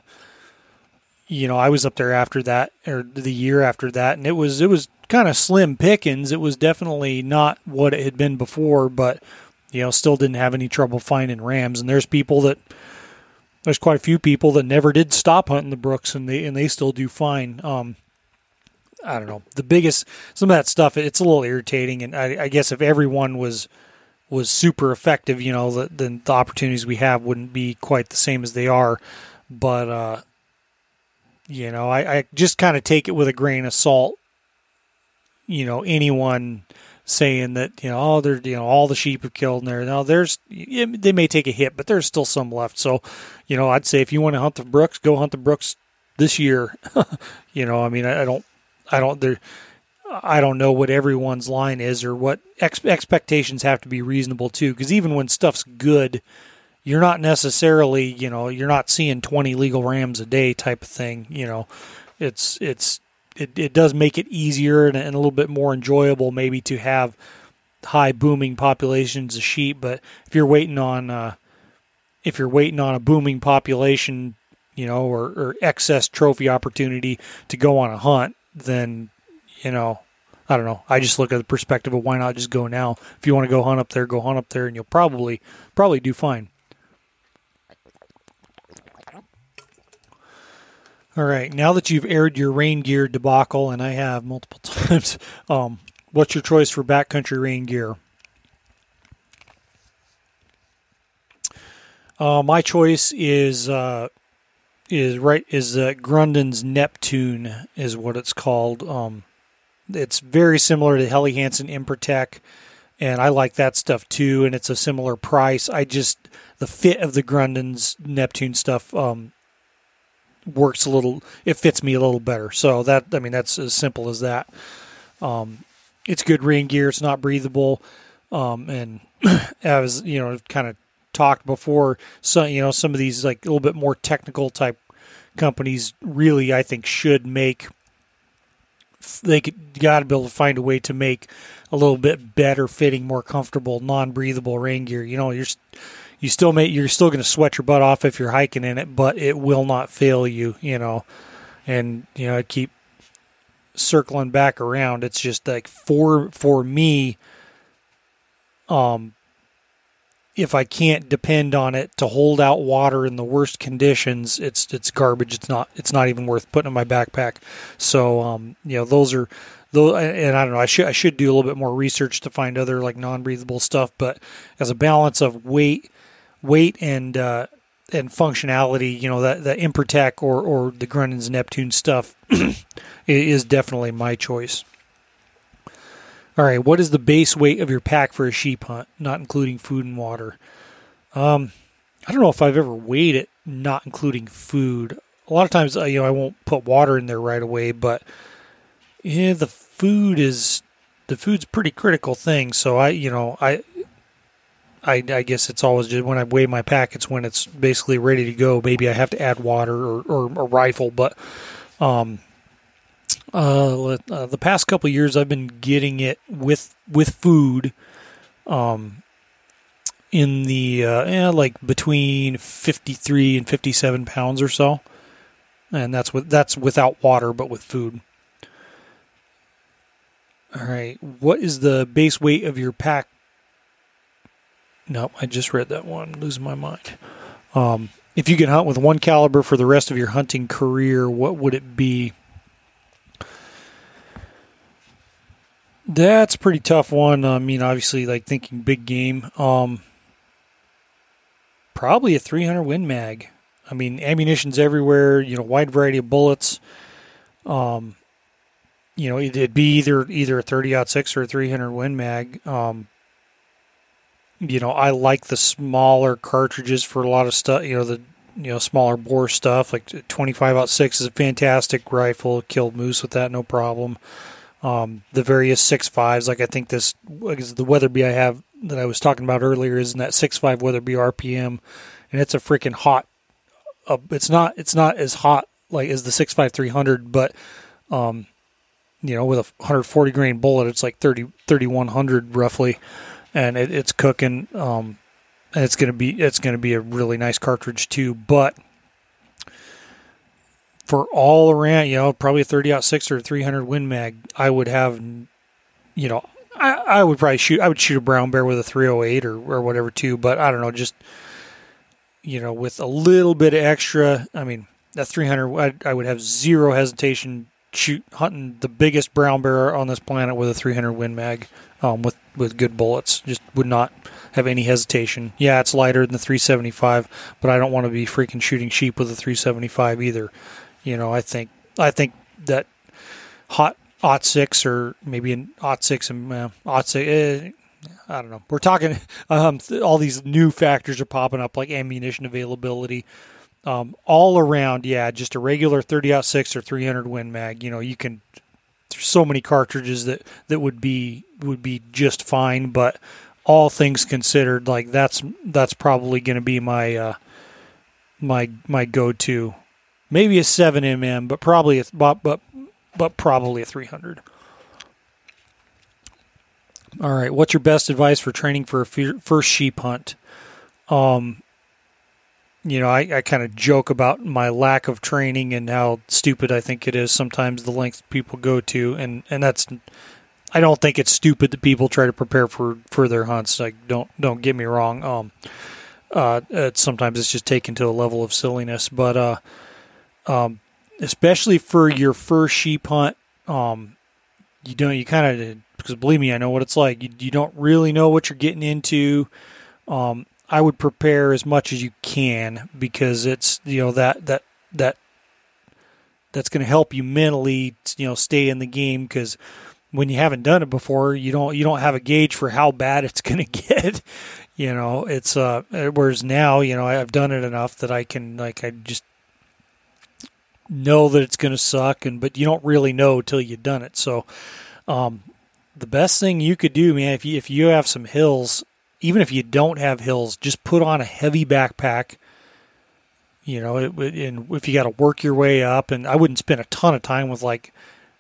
Speaker 2: you know i was up there after that or the year after that and it was it was kind of slim pickings it was definitely not what it had been before but you know, still didn't have any trouble finding rams. And there's people that there's quite a few people that never did stop hunting the brooks, and they and they still do fine. Um, I don't know. The biggest some of that stuff it's a little irritating, and I, I guess if everyone was was super effective, you know, the, then the opportunities we have wouldn't be quite the same as they are. But uh, you know, I, I just kind of take it with a grain of salt. You know, anyone saying that you know oh they're you know all the sheep are killed and there. Now there's they may take a hit but there's still some left. So you know I'd say if you want to hunt the brooks go hunt the brooks this year. <laughs> You know I mean I, I, don't I don't there I don't know what everyone's line is or what ex- expectations have to be reasonable too because even when stuff's good you're not necessarily you know you're not seeing 20 legal rams a day type of thing you know. It's it's it, it does make it easier and, and a little bit more enjoyable maybe to have high booming populations of sheep. But if you're waiting on uh, if you're waiting on a booming population, you know, or, or excess trophy opportunity to go on a hunt, then you know, I don't know. I just look at the perspective of why not just go now. If you want to go hunt up there, go hunt up there, and you'll probably probably do fine. All right, now that you've aired your rain gear debacle, and I have multiple <laughs> times, um, what's your choice for backcountry rain gear? Uh, my choice is uh, is right is uh, Grunden's Neptune is what it's called. Um, it's very similar to Helly Hansen Impertech, and I like that stuff too. And it's a similar price. I just the fit of the Grunden's Neptune stuff um, works a little. It fits me a little better. So that I mean that's as simple as that. Um, it's good rain gear. It's not breathable, um, and <clears throat> as you know, kind of talked before, so you know some of these like a little bit more technical type companies really I think should make they got to be able to find a way to make a little bit better fitting, more comfortable, non-breathable rain gear. You know, you're you still make you're still going to sweat your butt off if you're hiking in it, but it will not fail you. You know, and you know I keep circling back around. It's just like for for me, um, if I can't depend on it to hold out water in the worst conditions, it's it's garbage. It's not it's not even worth putting in my backpack. So um, you know those are those, and I don't know. I should I should do a little bit more research to find other like non breathable stuff. But as a balance of weight, weight and uh, and functionality, you know that the Impertech or or the Grundens Neptune stuff <clears throat> is definitely my choice. All right, what is the base weight of your pack for a sheep hunt, not including food and water? Um, I don't know if I've ever weighed it, not including food. A lot of times, uh, you know, I won't put water in there right away, but yeah, the food is the food's pretty critical thing. So I, you know, I, I, I guess it's always just when I weigh my pack, it's when it's basically ready to go. Maybe I have to add water or, or a rifle, but um, uh, uh, the past couple years, I've been getting it with with food, um, in the uh, like between fifty three and fifty seven pounds or so, and that's with that's without water, but with food. All right, what is the base weight of your pack? No, I just read that one. I'm losing my mind. Um, if you can hunt with one caliber for the rest of your hunting career, what would it be? That's pretty tough one. I mean, obviously, like thinking big game. Um, probably a 300 Win Mag. I mean, ammunition's everywhere. You know, wide variety of bullets. Um, you know, it'd be either either a 30 six or a 300 Win Mag. Um, you know, I like the smaller cartridges for a lot of stuff. You know, the you know smaller bore stuff like 25 aught six is a fantastic rifle. Killed moose with that, no problem um, the various six fives. Like I think this is the Weatherby I have that I was talking about earlier is in that six five Weatherby RPM, and it's a freaking hot. Uh, it's not it's not as hot like as the six five three hundred, but um, you know with a 140 grain bullet, it's like 30 3100 roughly, and it, it's cooking. Um, and it's gonna be it's gonna be a really nice cartridge too, but for all around, you know, probably a 30 aught six or 300 Win Mag, I would have, you know, I, I would probably shoot, I would shoot a brown bear with a 308 or, or whatever too, but I don't know, just, you know, with a little bit of extra, I mean, that 300, I, I would have zero hesitation shoot hunting the biggest brown bear on this planet with a 300 Win Mag, um, with, with good bullets. Just would not have any hesitation. Yeah, it's lighter than the 375, but I don't want to be freaking shooting sheep with a 375 either. You know, I think I think that hot ot six or maybe an aught six and uh, aught six. Eh, I don't know. We're talking <laughs> um, all these new factors are popping up like ammunition availability. Um, all around, yeah, just a regular 30 aught six or 300 Win Mag. You know, you can. There's so many cartridges that that would be would be just fine, but all things considered, like that's that's probably going to be my uh, my my go to maybe a seven mm, but probably a, but but but probably a three hundred. All right. What's your best advice for training for a first sheep hunt? Um, you know, I, I kind of joke about my lack of training and how stupid I think it is sometimes the lengths people go to, and and that's I don't think it's stupid that people try to prepare for for their hunts. Like don't don't get me wrong. Um, uh, it's, sometimes it's just taken to a level of silliness, but uh, um, especially for your first sheep hunt, um, you don't you kind of because believe me, I know what it's like. You you don't really know what you're getting into. Um, I would prepare as much as you can because it's you know that that that that's going to help you mentally you know stay in the game because when you haven't done it before you don't you don't have a gauge for how bad it's <laughs> going to get you know? It's uh whereas now you know I've done it enough that I can like I just know that it's going to suck and but you don't really know till you've done it. So um the best thing you could do man if you if you have some hills even if you don't have hills, just put on a heavy backpack. You know, it, and if you got to work your way up, and I wouldn't spend a ton of time with like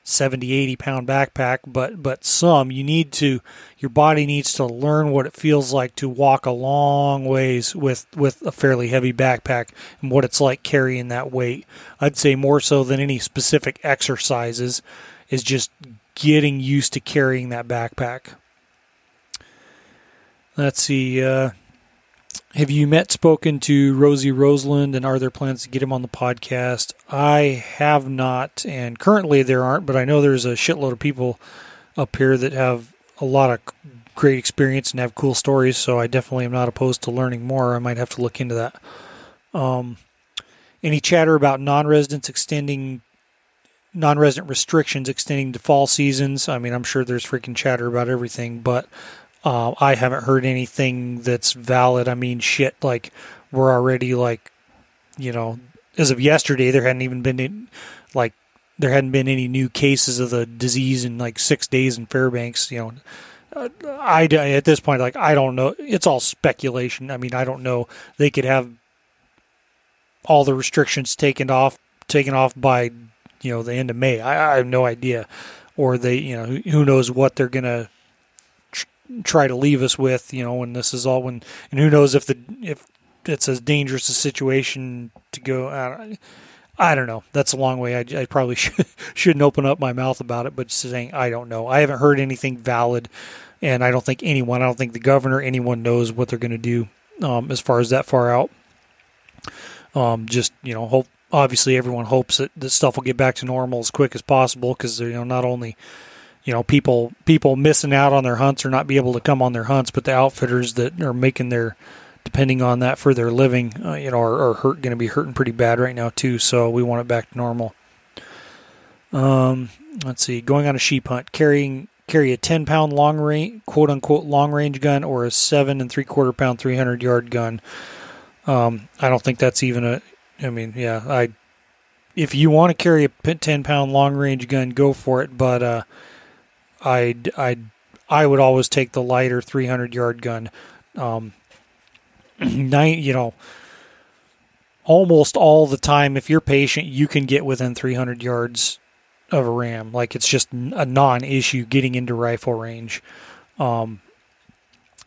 Speaker 2: 70, 80 pound backpack, but but some you need to. Your body needs to learn what it feels like to walk a long ways with with a fairly heavy backpack and what it's like carrying that weight. I'd say more so than any specific exercises is just getting used to carrying that backpack. Let's see. Uh, have you met, spoken to Rosie Roseland, and are there plans to get him on the podcast? I have not, and currently there aren't, but I know there's a shitload of people up here that have a lot of great experience and have cool stories, so I definitely am not opposed to learning more. I might have to look into that. Um, any chatter about non residents extending non resident restrictions extending to fall seasons? I mean, I'm sure there's freaking chatter about everything, but uh, I haven't heard anything that's valid. I mean, shit, like we're already like, you know, as of yesterday, there hadn't even been any, like there hadn't been any new cases of the disease in like six days in Fairbanks. You know, uh, I at this point, like I don't know. It's all speculation. I mean, I don't know. They could have all the restrictions taken off, taken off by you know the end of May. I, I have no idea, or they, you know, who, who knows what they're gonna try to leave us with, you know, when this is all when and who knows if the if it's as dangerous a situation to go. I, I don't know. That's a long way. I, I probably <laughs> should, shouldn't open up my mouth about it, but saying I don't know. I haven't heard anything valid, and I don't think anyone. I don't think the governor, anyone knows what they're going to do um, as far as that far out. Um, just you know, hope. Obviously, everyone hopes that this stuff will get back to normal as quick as possible because you know not only you know people people missing out on their hunts or not be able to come on their hunts, but the outfitters that are making their depending on that for their living, uh, you know, are, are hurt going to be hurting pretty bad right now too. So we want it back to normal. Um, let's see, going on a sheep hunt, carrying carry a ten pound long range quote unquote long range gun or a seven and three quarter pound three hundred yard gun. Um, I don't think that's even a. I mean, yeah, I. If you want to carry a ten pound long range gun, go for it. But uh, I'd I'd I would always take the lighter 300 yard gun. Um, <clears throat> nine, you know, almost all the time, if you're patient, you can get within 300 yards of a ram. Like it's just a non-issue getting into rifle range. Um,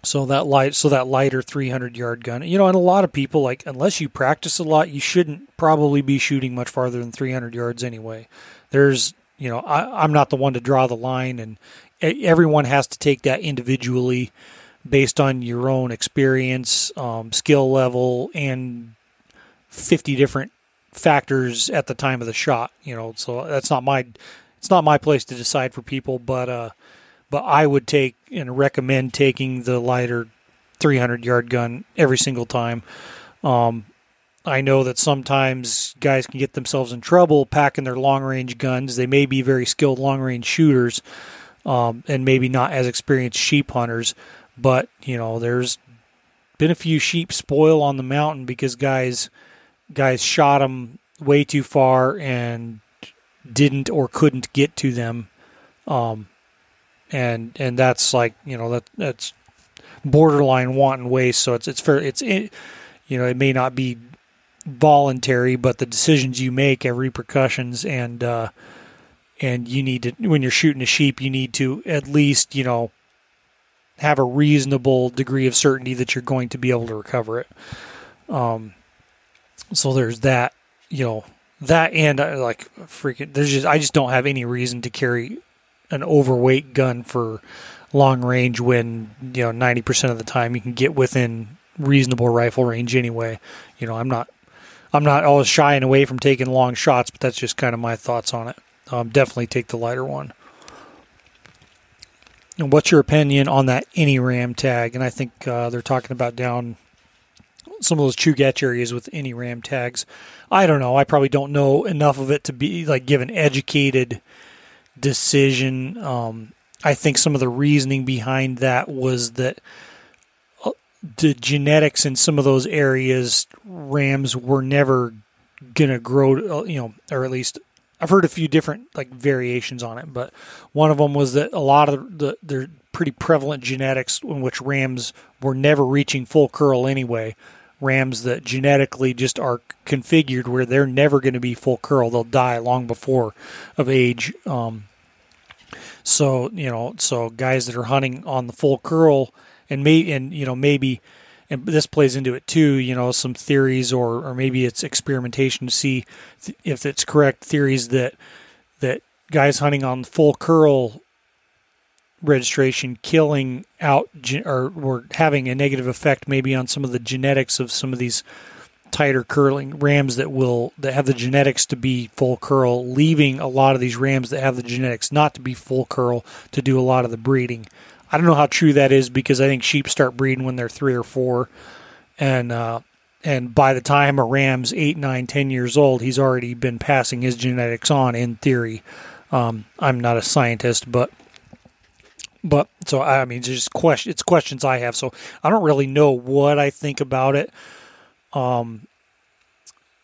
Speaker 2: so that light, so that lighter 300 yard gun, you know, and a lot of people like unless you practice a lot, you shouldn't probably be shooting much farther than 300 yards anyway. There's you know, I, I'm not the one to draw the line, and everyone has to take that individually based on your own experience, um, skill level, and 50 different factors at the time of the shot. You know, so that's not my it's not my place to decide for people, but uh, but I would take and recommend taking the lighter 300 yard gun every single time. Um, I know that sometimes guys can get themselves in trouble packing their long range guns. They may be very skilled long range shooters um, and maybe not as experienced sheep hunters, but you know there's been a few sheep spoil on the mountain because guys guys shot them way too far and didn't or couldn't get to them, um, and and that's like you know that that's borderline wanton waste. So it's it's fair. It's it, you know it may not be voluntary, but the decisions you make have repercussions, and uh, and you need to when you're shooting a sheep, you need to at least you know have a reasonable degree of certainty that you're going to be able to recover it. Um, so there's that, you know, that and uh, like freaking. There's just I just don't have any reason to carry an overweight gun for long range when you know 90% of the time you can get within reasonable rifle range anyway. You know, I'm not I'm not always shying away from taking long shots, but that's just kind of my thoughts on it. Um, definitely take the lighter one. And what's your opinion on that any ram tag? And I think uh, they're talking about down some of those Chugach areas with any ram tags. I don't know. I probably don't know enough of it to be like give an educated decision. Um, I think some of the reasoning behind that was that the genetics in some of those areas, rams were never gonna grow. Uh, you know, or at least I've heard a few different like variations on it, but one of them was that a lot of the they're pretty prevalent genetics in which rams were never reaching full curl anyway. Rams that genetically just are configured where they're never going to be full curl; they'll die long before of age. Um, so you know, so guys that are hunting on the full curl and may and you know maybe and this plays into it too. You know, some theories or or maybe it's experimentation to see if it's correct. Theories that that guys hunting on full curl registration killing out or were having a negative effect maybe on some of the genetics of some of these tighter curling rams that will that have the genetics to be full curl, leaving a lot of these rams that have the genetics not to be full curl to do a lot of the breeding. I don't know how true that is because I think sheep start breeding when they're three or four, and uh, and by the time a ram's eight, nine, ten years old, he's already been passing his genetics on. In theory, um, I'm not a scientist, but but so I mean, it's just question. It's questions I have. So I don't really know what I think about it. Um,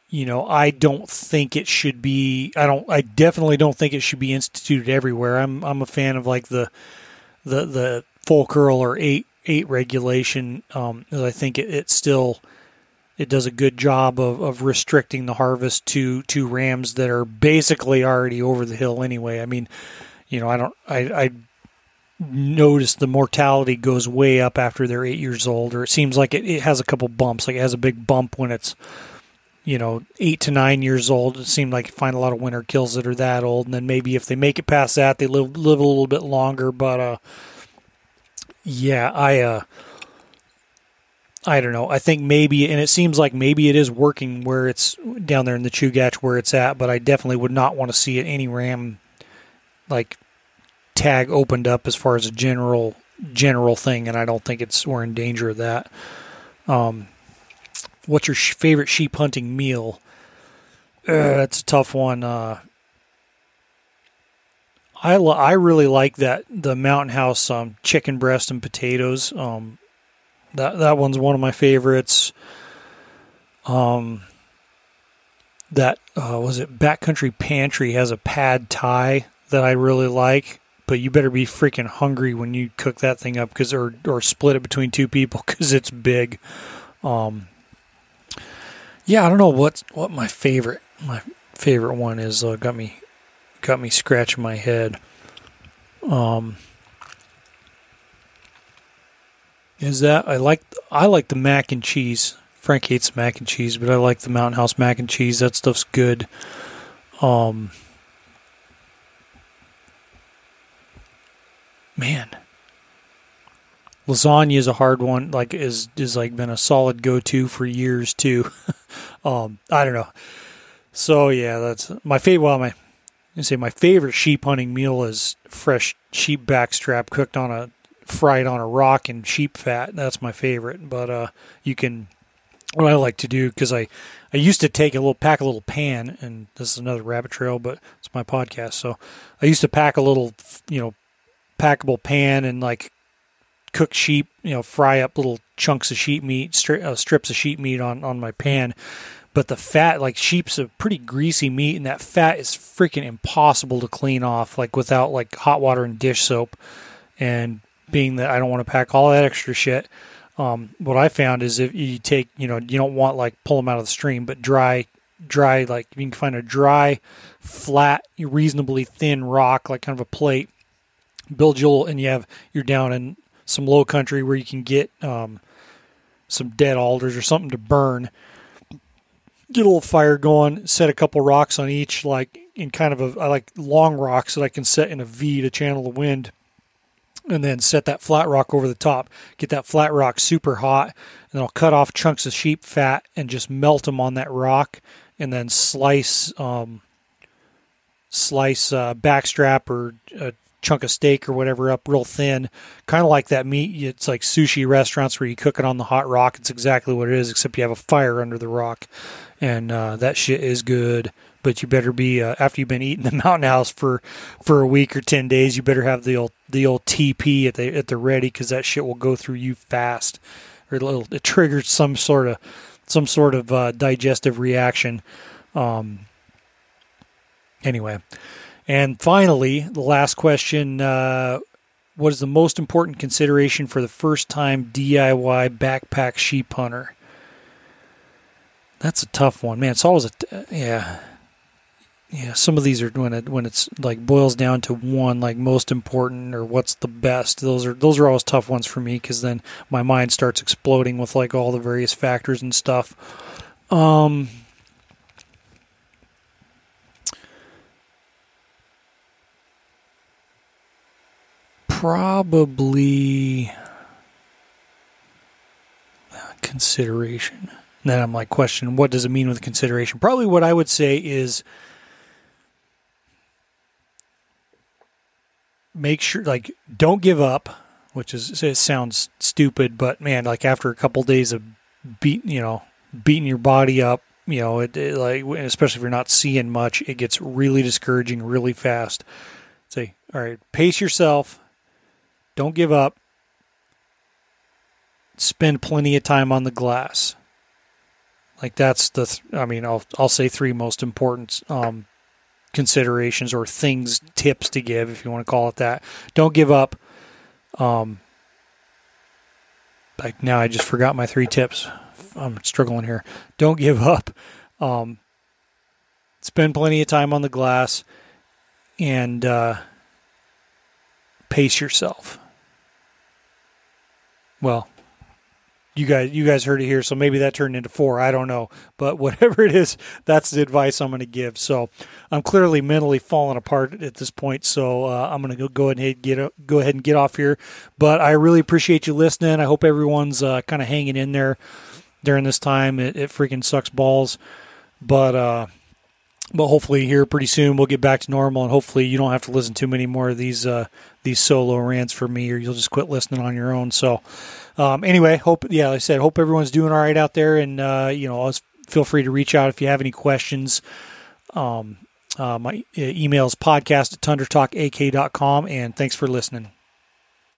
Speaker 2: you know, I don't think it should be. I don't. I definitely don't think it should be instituted everywhere. I'm. I'm a fan of like the, the the full curl or eight eight regulation. Um, I think it, it still it does a good job of, of restricting the harvest to to rams that are basically already over the hill anyway. I mean, you know, I don't. I, I notice the mortality goes way up after they're eight years old, or it seems like it, it has a couple bumps. Like it has a big bump when it's, you know, eight to nine years old. It seemed like you find a lot of winter kills that are that old, and then maybe if they make it past that, they live live a little bit longer. But uh, yeah, I uh, I don't know. I think maybe, and it seems like maybe it is working where it's down there in the Chugach where it's at. But I definitely would not want to see it any ram like tag opened up as far as a general general thing, and I don't think it's we're in danger of that. Um, what's your sh- favorite sheep hunting meal? Uh, that's a tough one. Uh, I lo- I really like that the Mountain House um, chicken breast and potatoes. Um, that that one's one of my favorites. Um, that uh, was it. Backcountry Pantry has a pad thai that I really like but you better be freaking hungry when you cook that thing up because or or split it between two people because it's big. Um, yeah, I don't know what what my favorite my favorite one is. Uh, got me got me scratching my head. Um, is that I like I like the mac and cheese. Frank hates mac and cheese, but I like the Mountain House mac and cheese. That stuff's good. Um, man, lasagna is a hard one. Like is is like been a solid go to for years too. <laughs> um, I don't know. So yeah, that's my favorite. Well, my I say my favorite sheep hunting meal is fresh sheep backstrap cooked on a fried on a rock in sheep fat. That's my favorite. But uh, you can what I like to do because I I used to take a little pack a little pan, and this is another rabbit trail, but it's my podcast. So I used to pack a little you know packable pan and like cook sheep, you know, fry up little chunks of sheep meat, stri- uh, strips of sheep meat on, on my pan. But the fat, like sheep's a pretty greasy meat, and that fat is freaking impossible to clean off, like without like hot water and dish soap. And being that I don't want to pack all that extra shit, um, what I found is if you take, you know, you don't want like pull them out of the stream, but dry, dry, like you can find a dry, flat, reasonably thin rock, like kind of a plate build your and you have you're down in some low country where you can get um, some dead alders or something to burn. Get a little fire going. Set a couple rocks on each, like in kind of a I like long rocks that I can set in a V to channel the wind, and then set that flat rock over the top. Get that flat rock super hot, and I'll cut off chunks of sheep fat and just melt them on that rock, and then slice um, slice uh, backstrap or a chunk of steak or whatever up real thin, kind of like that meat. It's like sushi restaurants where you cook it on the hot rock. It's exactly what it is, except you have a fire under the rock, and uh, that shit is good. But you better be uh, after you've been eating the <laughs> mountain house for for a week or ten days. You better have the old the old TP at the at the ready because that shit will go through you fast, or it'll, it triggers some sort of some sort of uh, digestive reaction. Um, anyway, and finally, the last question uh, What is the most important consideration for the first time DIY backpack sheep hunter? That's a tough one, man. It's always a t- yeah, yeah. Some of these are when it when it's like boils down to one, like most important or what's the best. Those are those are always tough ones for me because then my mind starts exploding with like all the various factors and stuff. Um, probably consideration. Then I'm like, question, what does it mean with consideration? Probably what I would say is make sure, like, don't give up, which is, it sounds stupid, but man, like after a couple days of beat, you know, beating your body up, you know, it, it like, especially if you're not seeing much, it gets really discouraging really fast. Say, all right, pace yourself don't give up. Spend plenty of time on the glass. Like that's the, th- I mean, I'll I'll say three most important um, considerations or things, tips to give, if you want to call it that. Don't give up. Um, like now, I just forgot my three tips. I'm struggling here. Don't give up. Um, spend plenty of time on the glass, and uh, pace yourself well, you guys you guys heard it here, so maybe that turned into four. I don't know, but <laughs> whatever it is, that's the advice I'm going to give. So I'm clearly mentally falling apart at this point, so uh, I'm going to go ahead and get go ahead and get off here. But I really appreciate you listening. I hope everyone's uh, kind of hanging in there during this time. It, it freaking sucks balls, but. Uh, but hopefully here pretty soon we'll get back to normal and hopefully you don't have to listen to many more of these uh, these solo rants for me or you'll just quit listening on your own. So um, anyway hope yeah like i said hope everyone's doing all right out there and uh, you know feel free to reach out if you have any questions. Um, uh, my email is podcast at tundratalkak.com and thanks for listening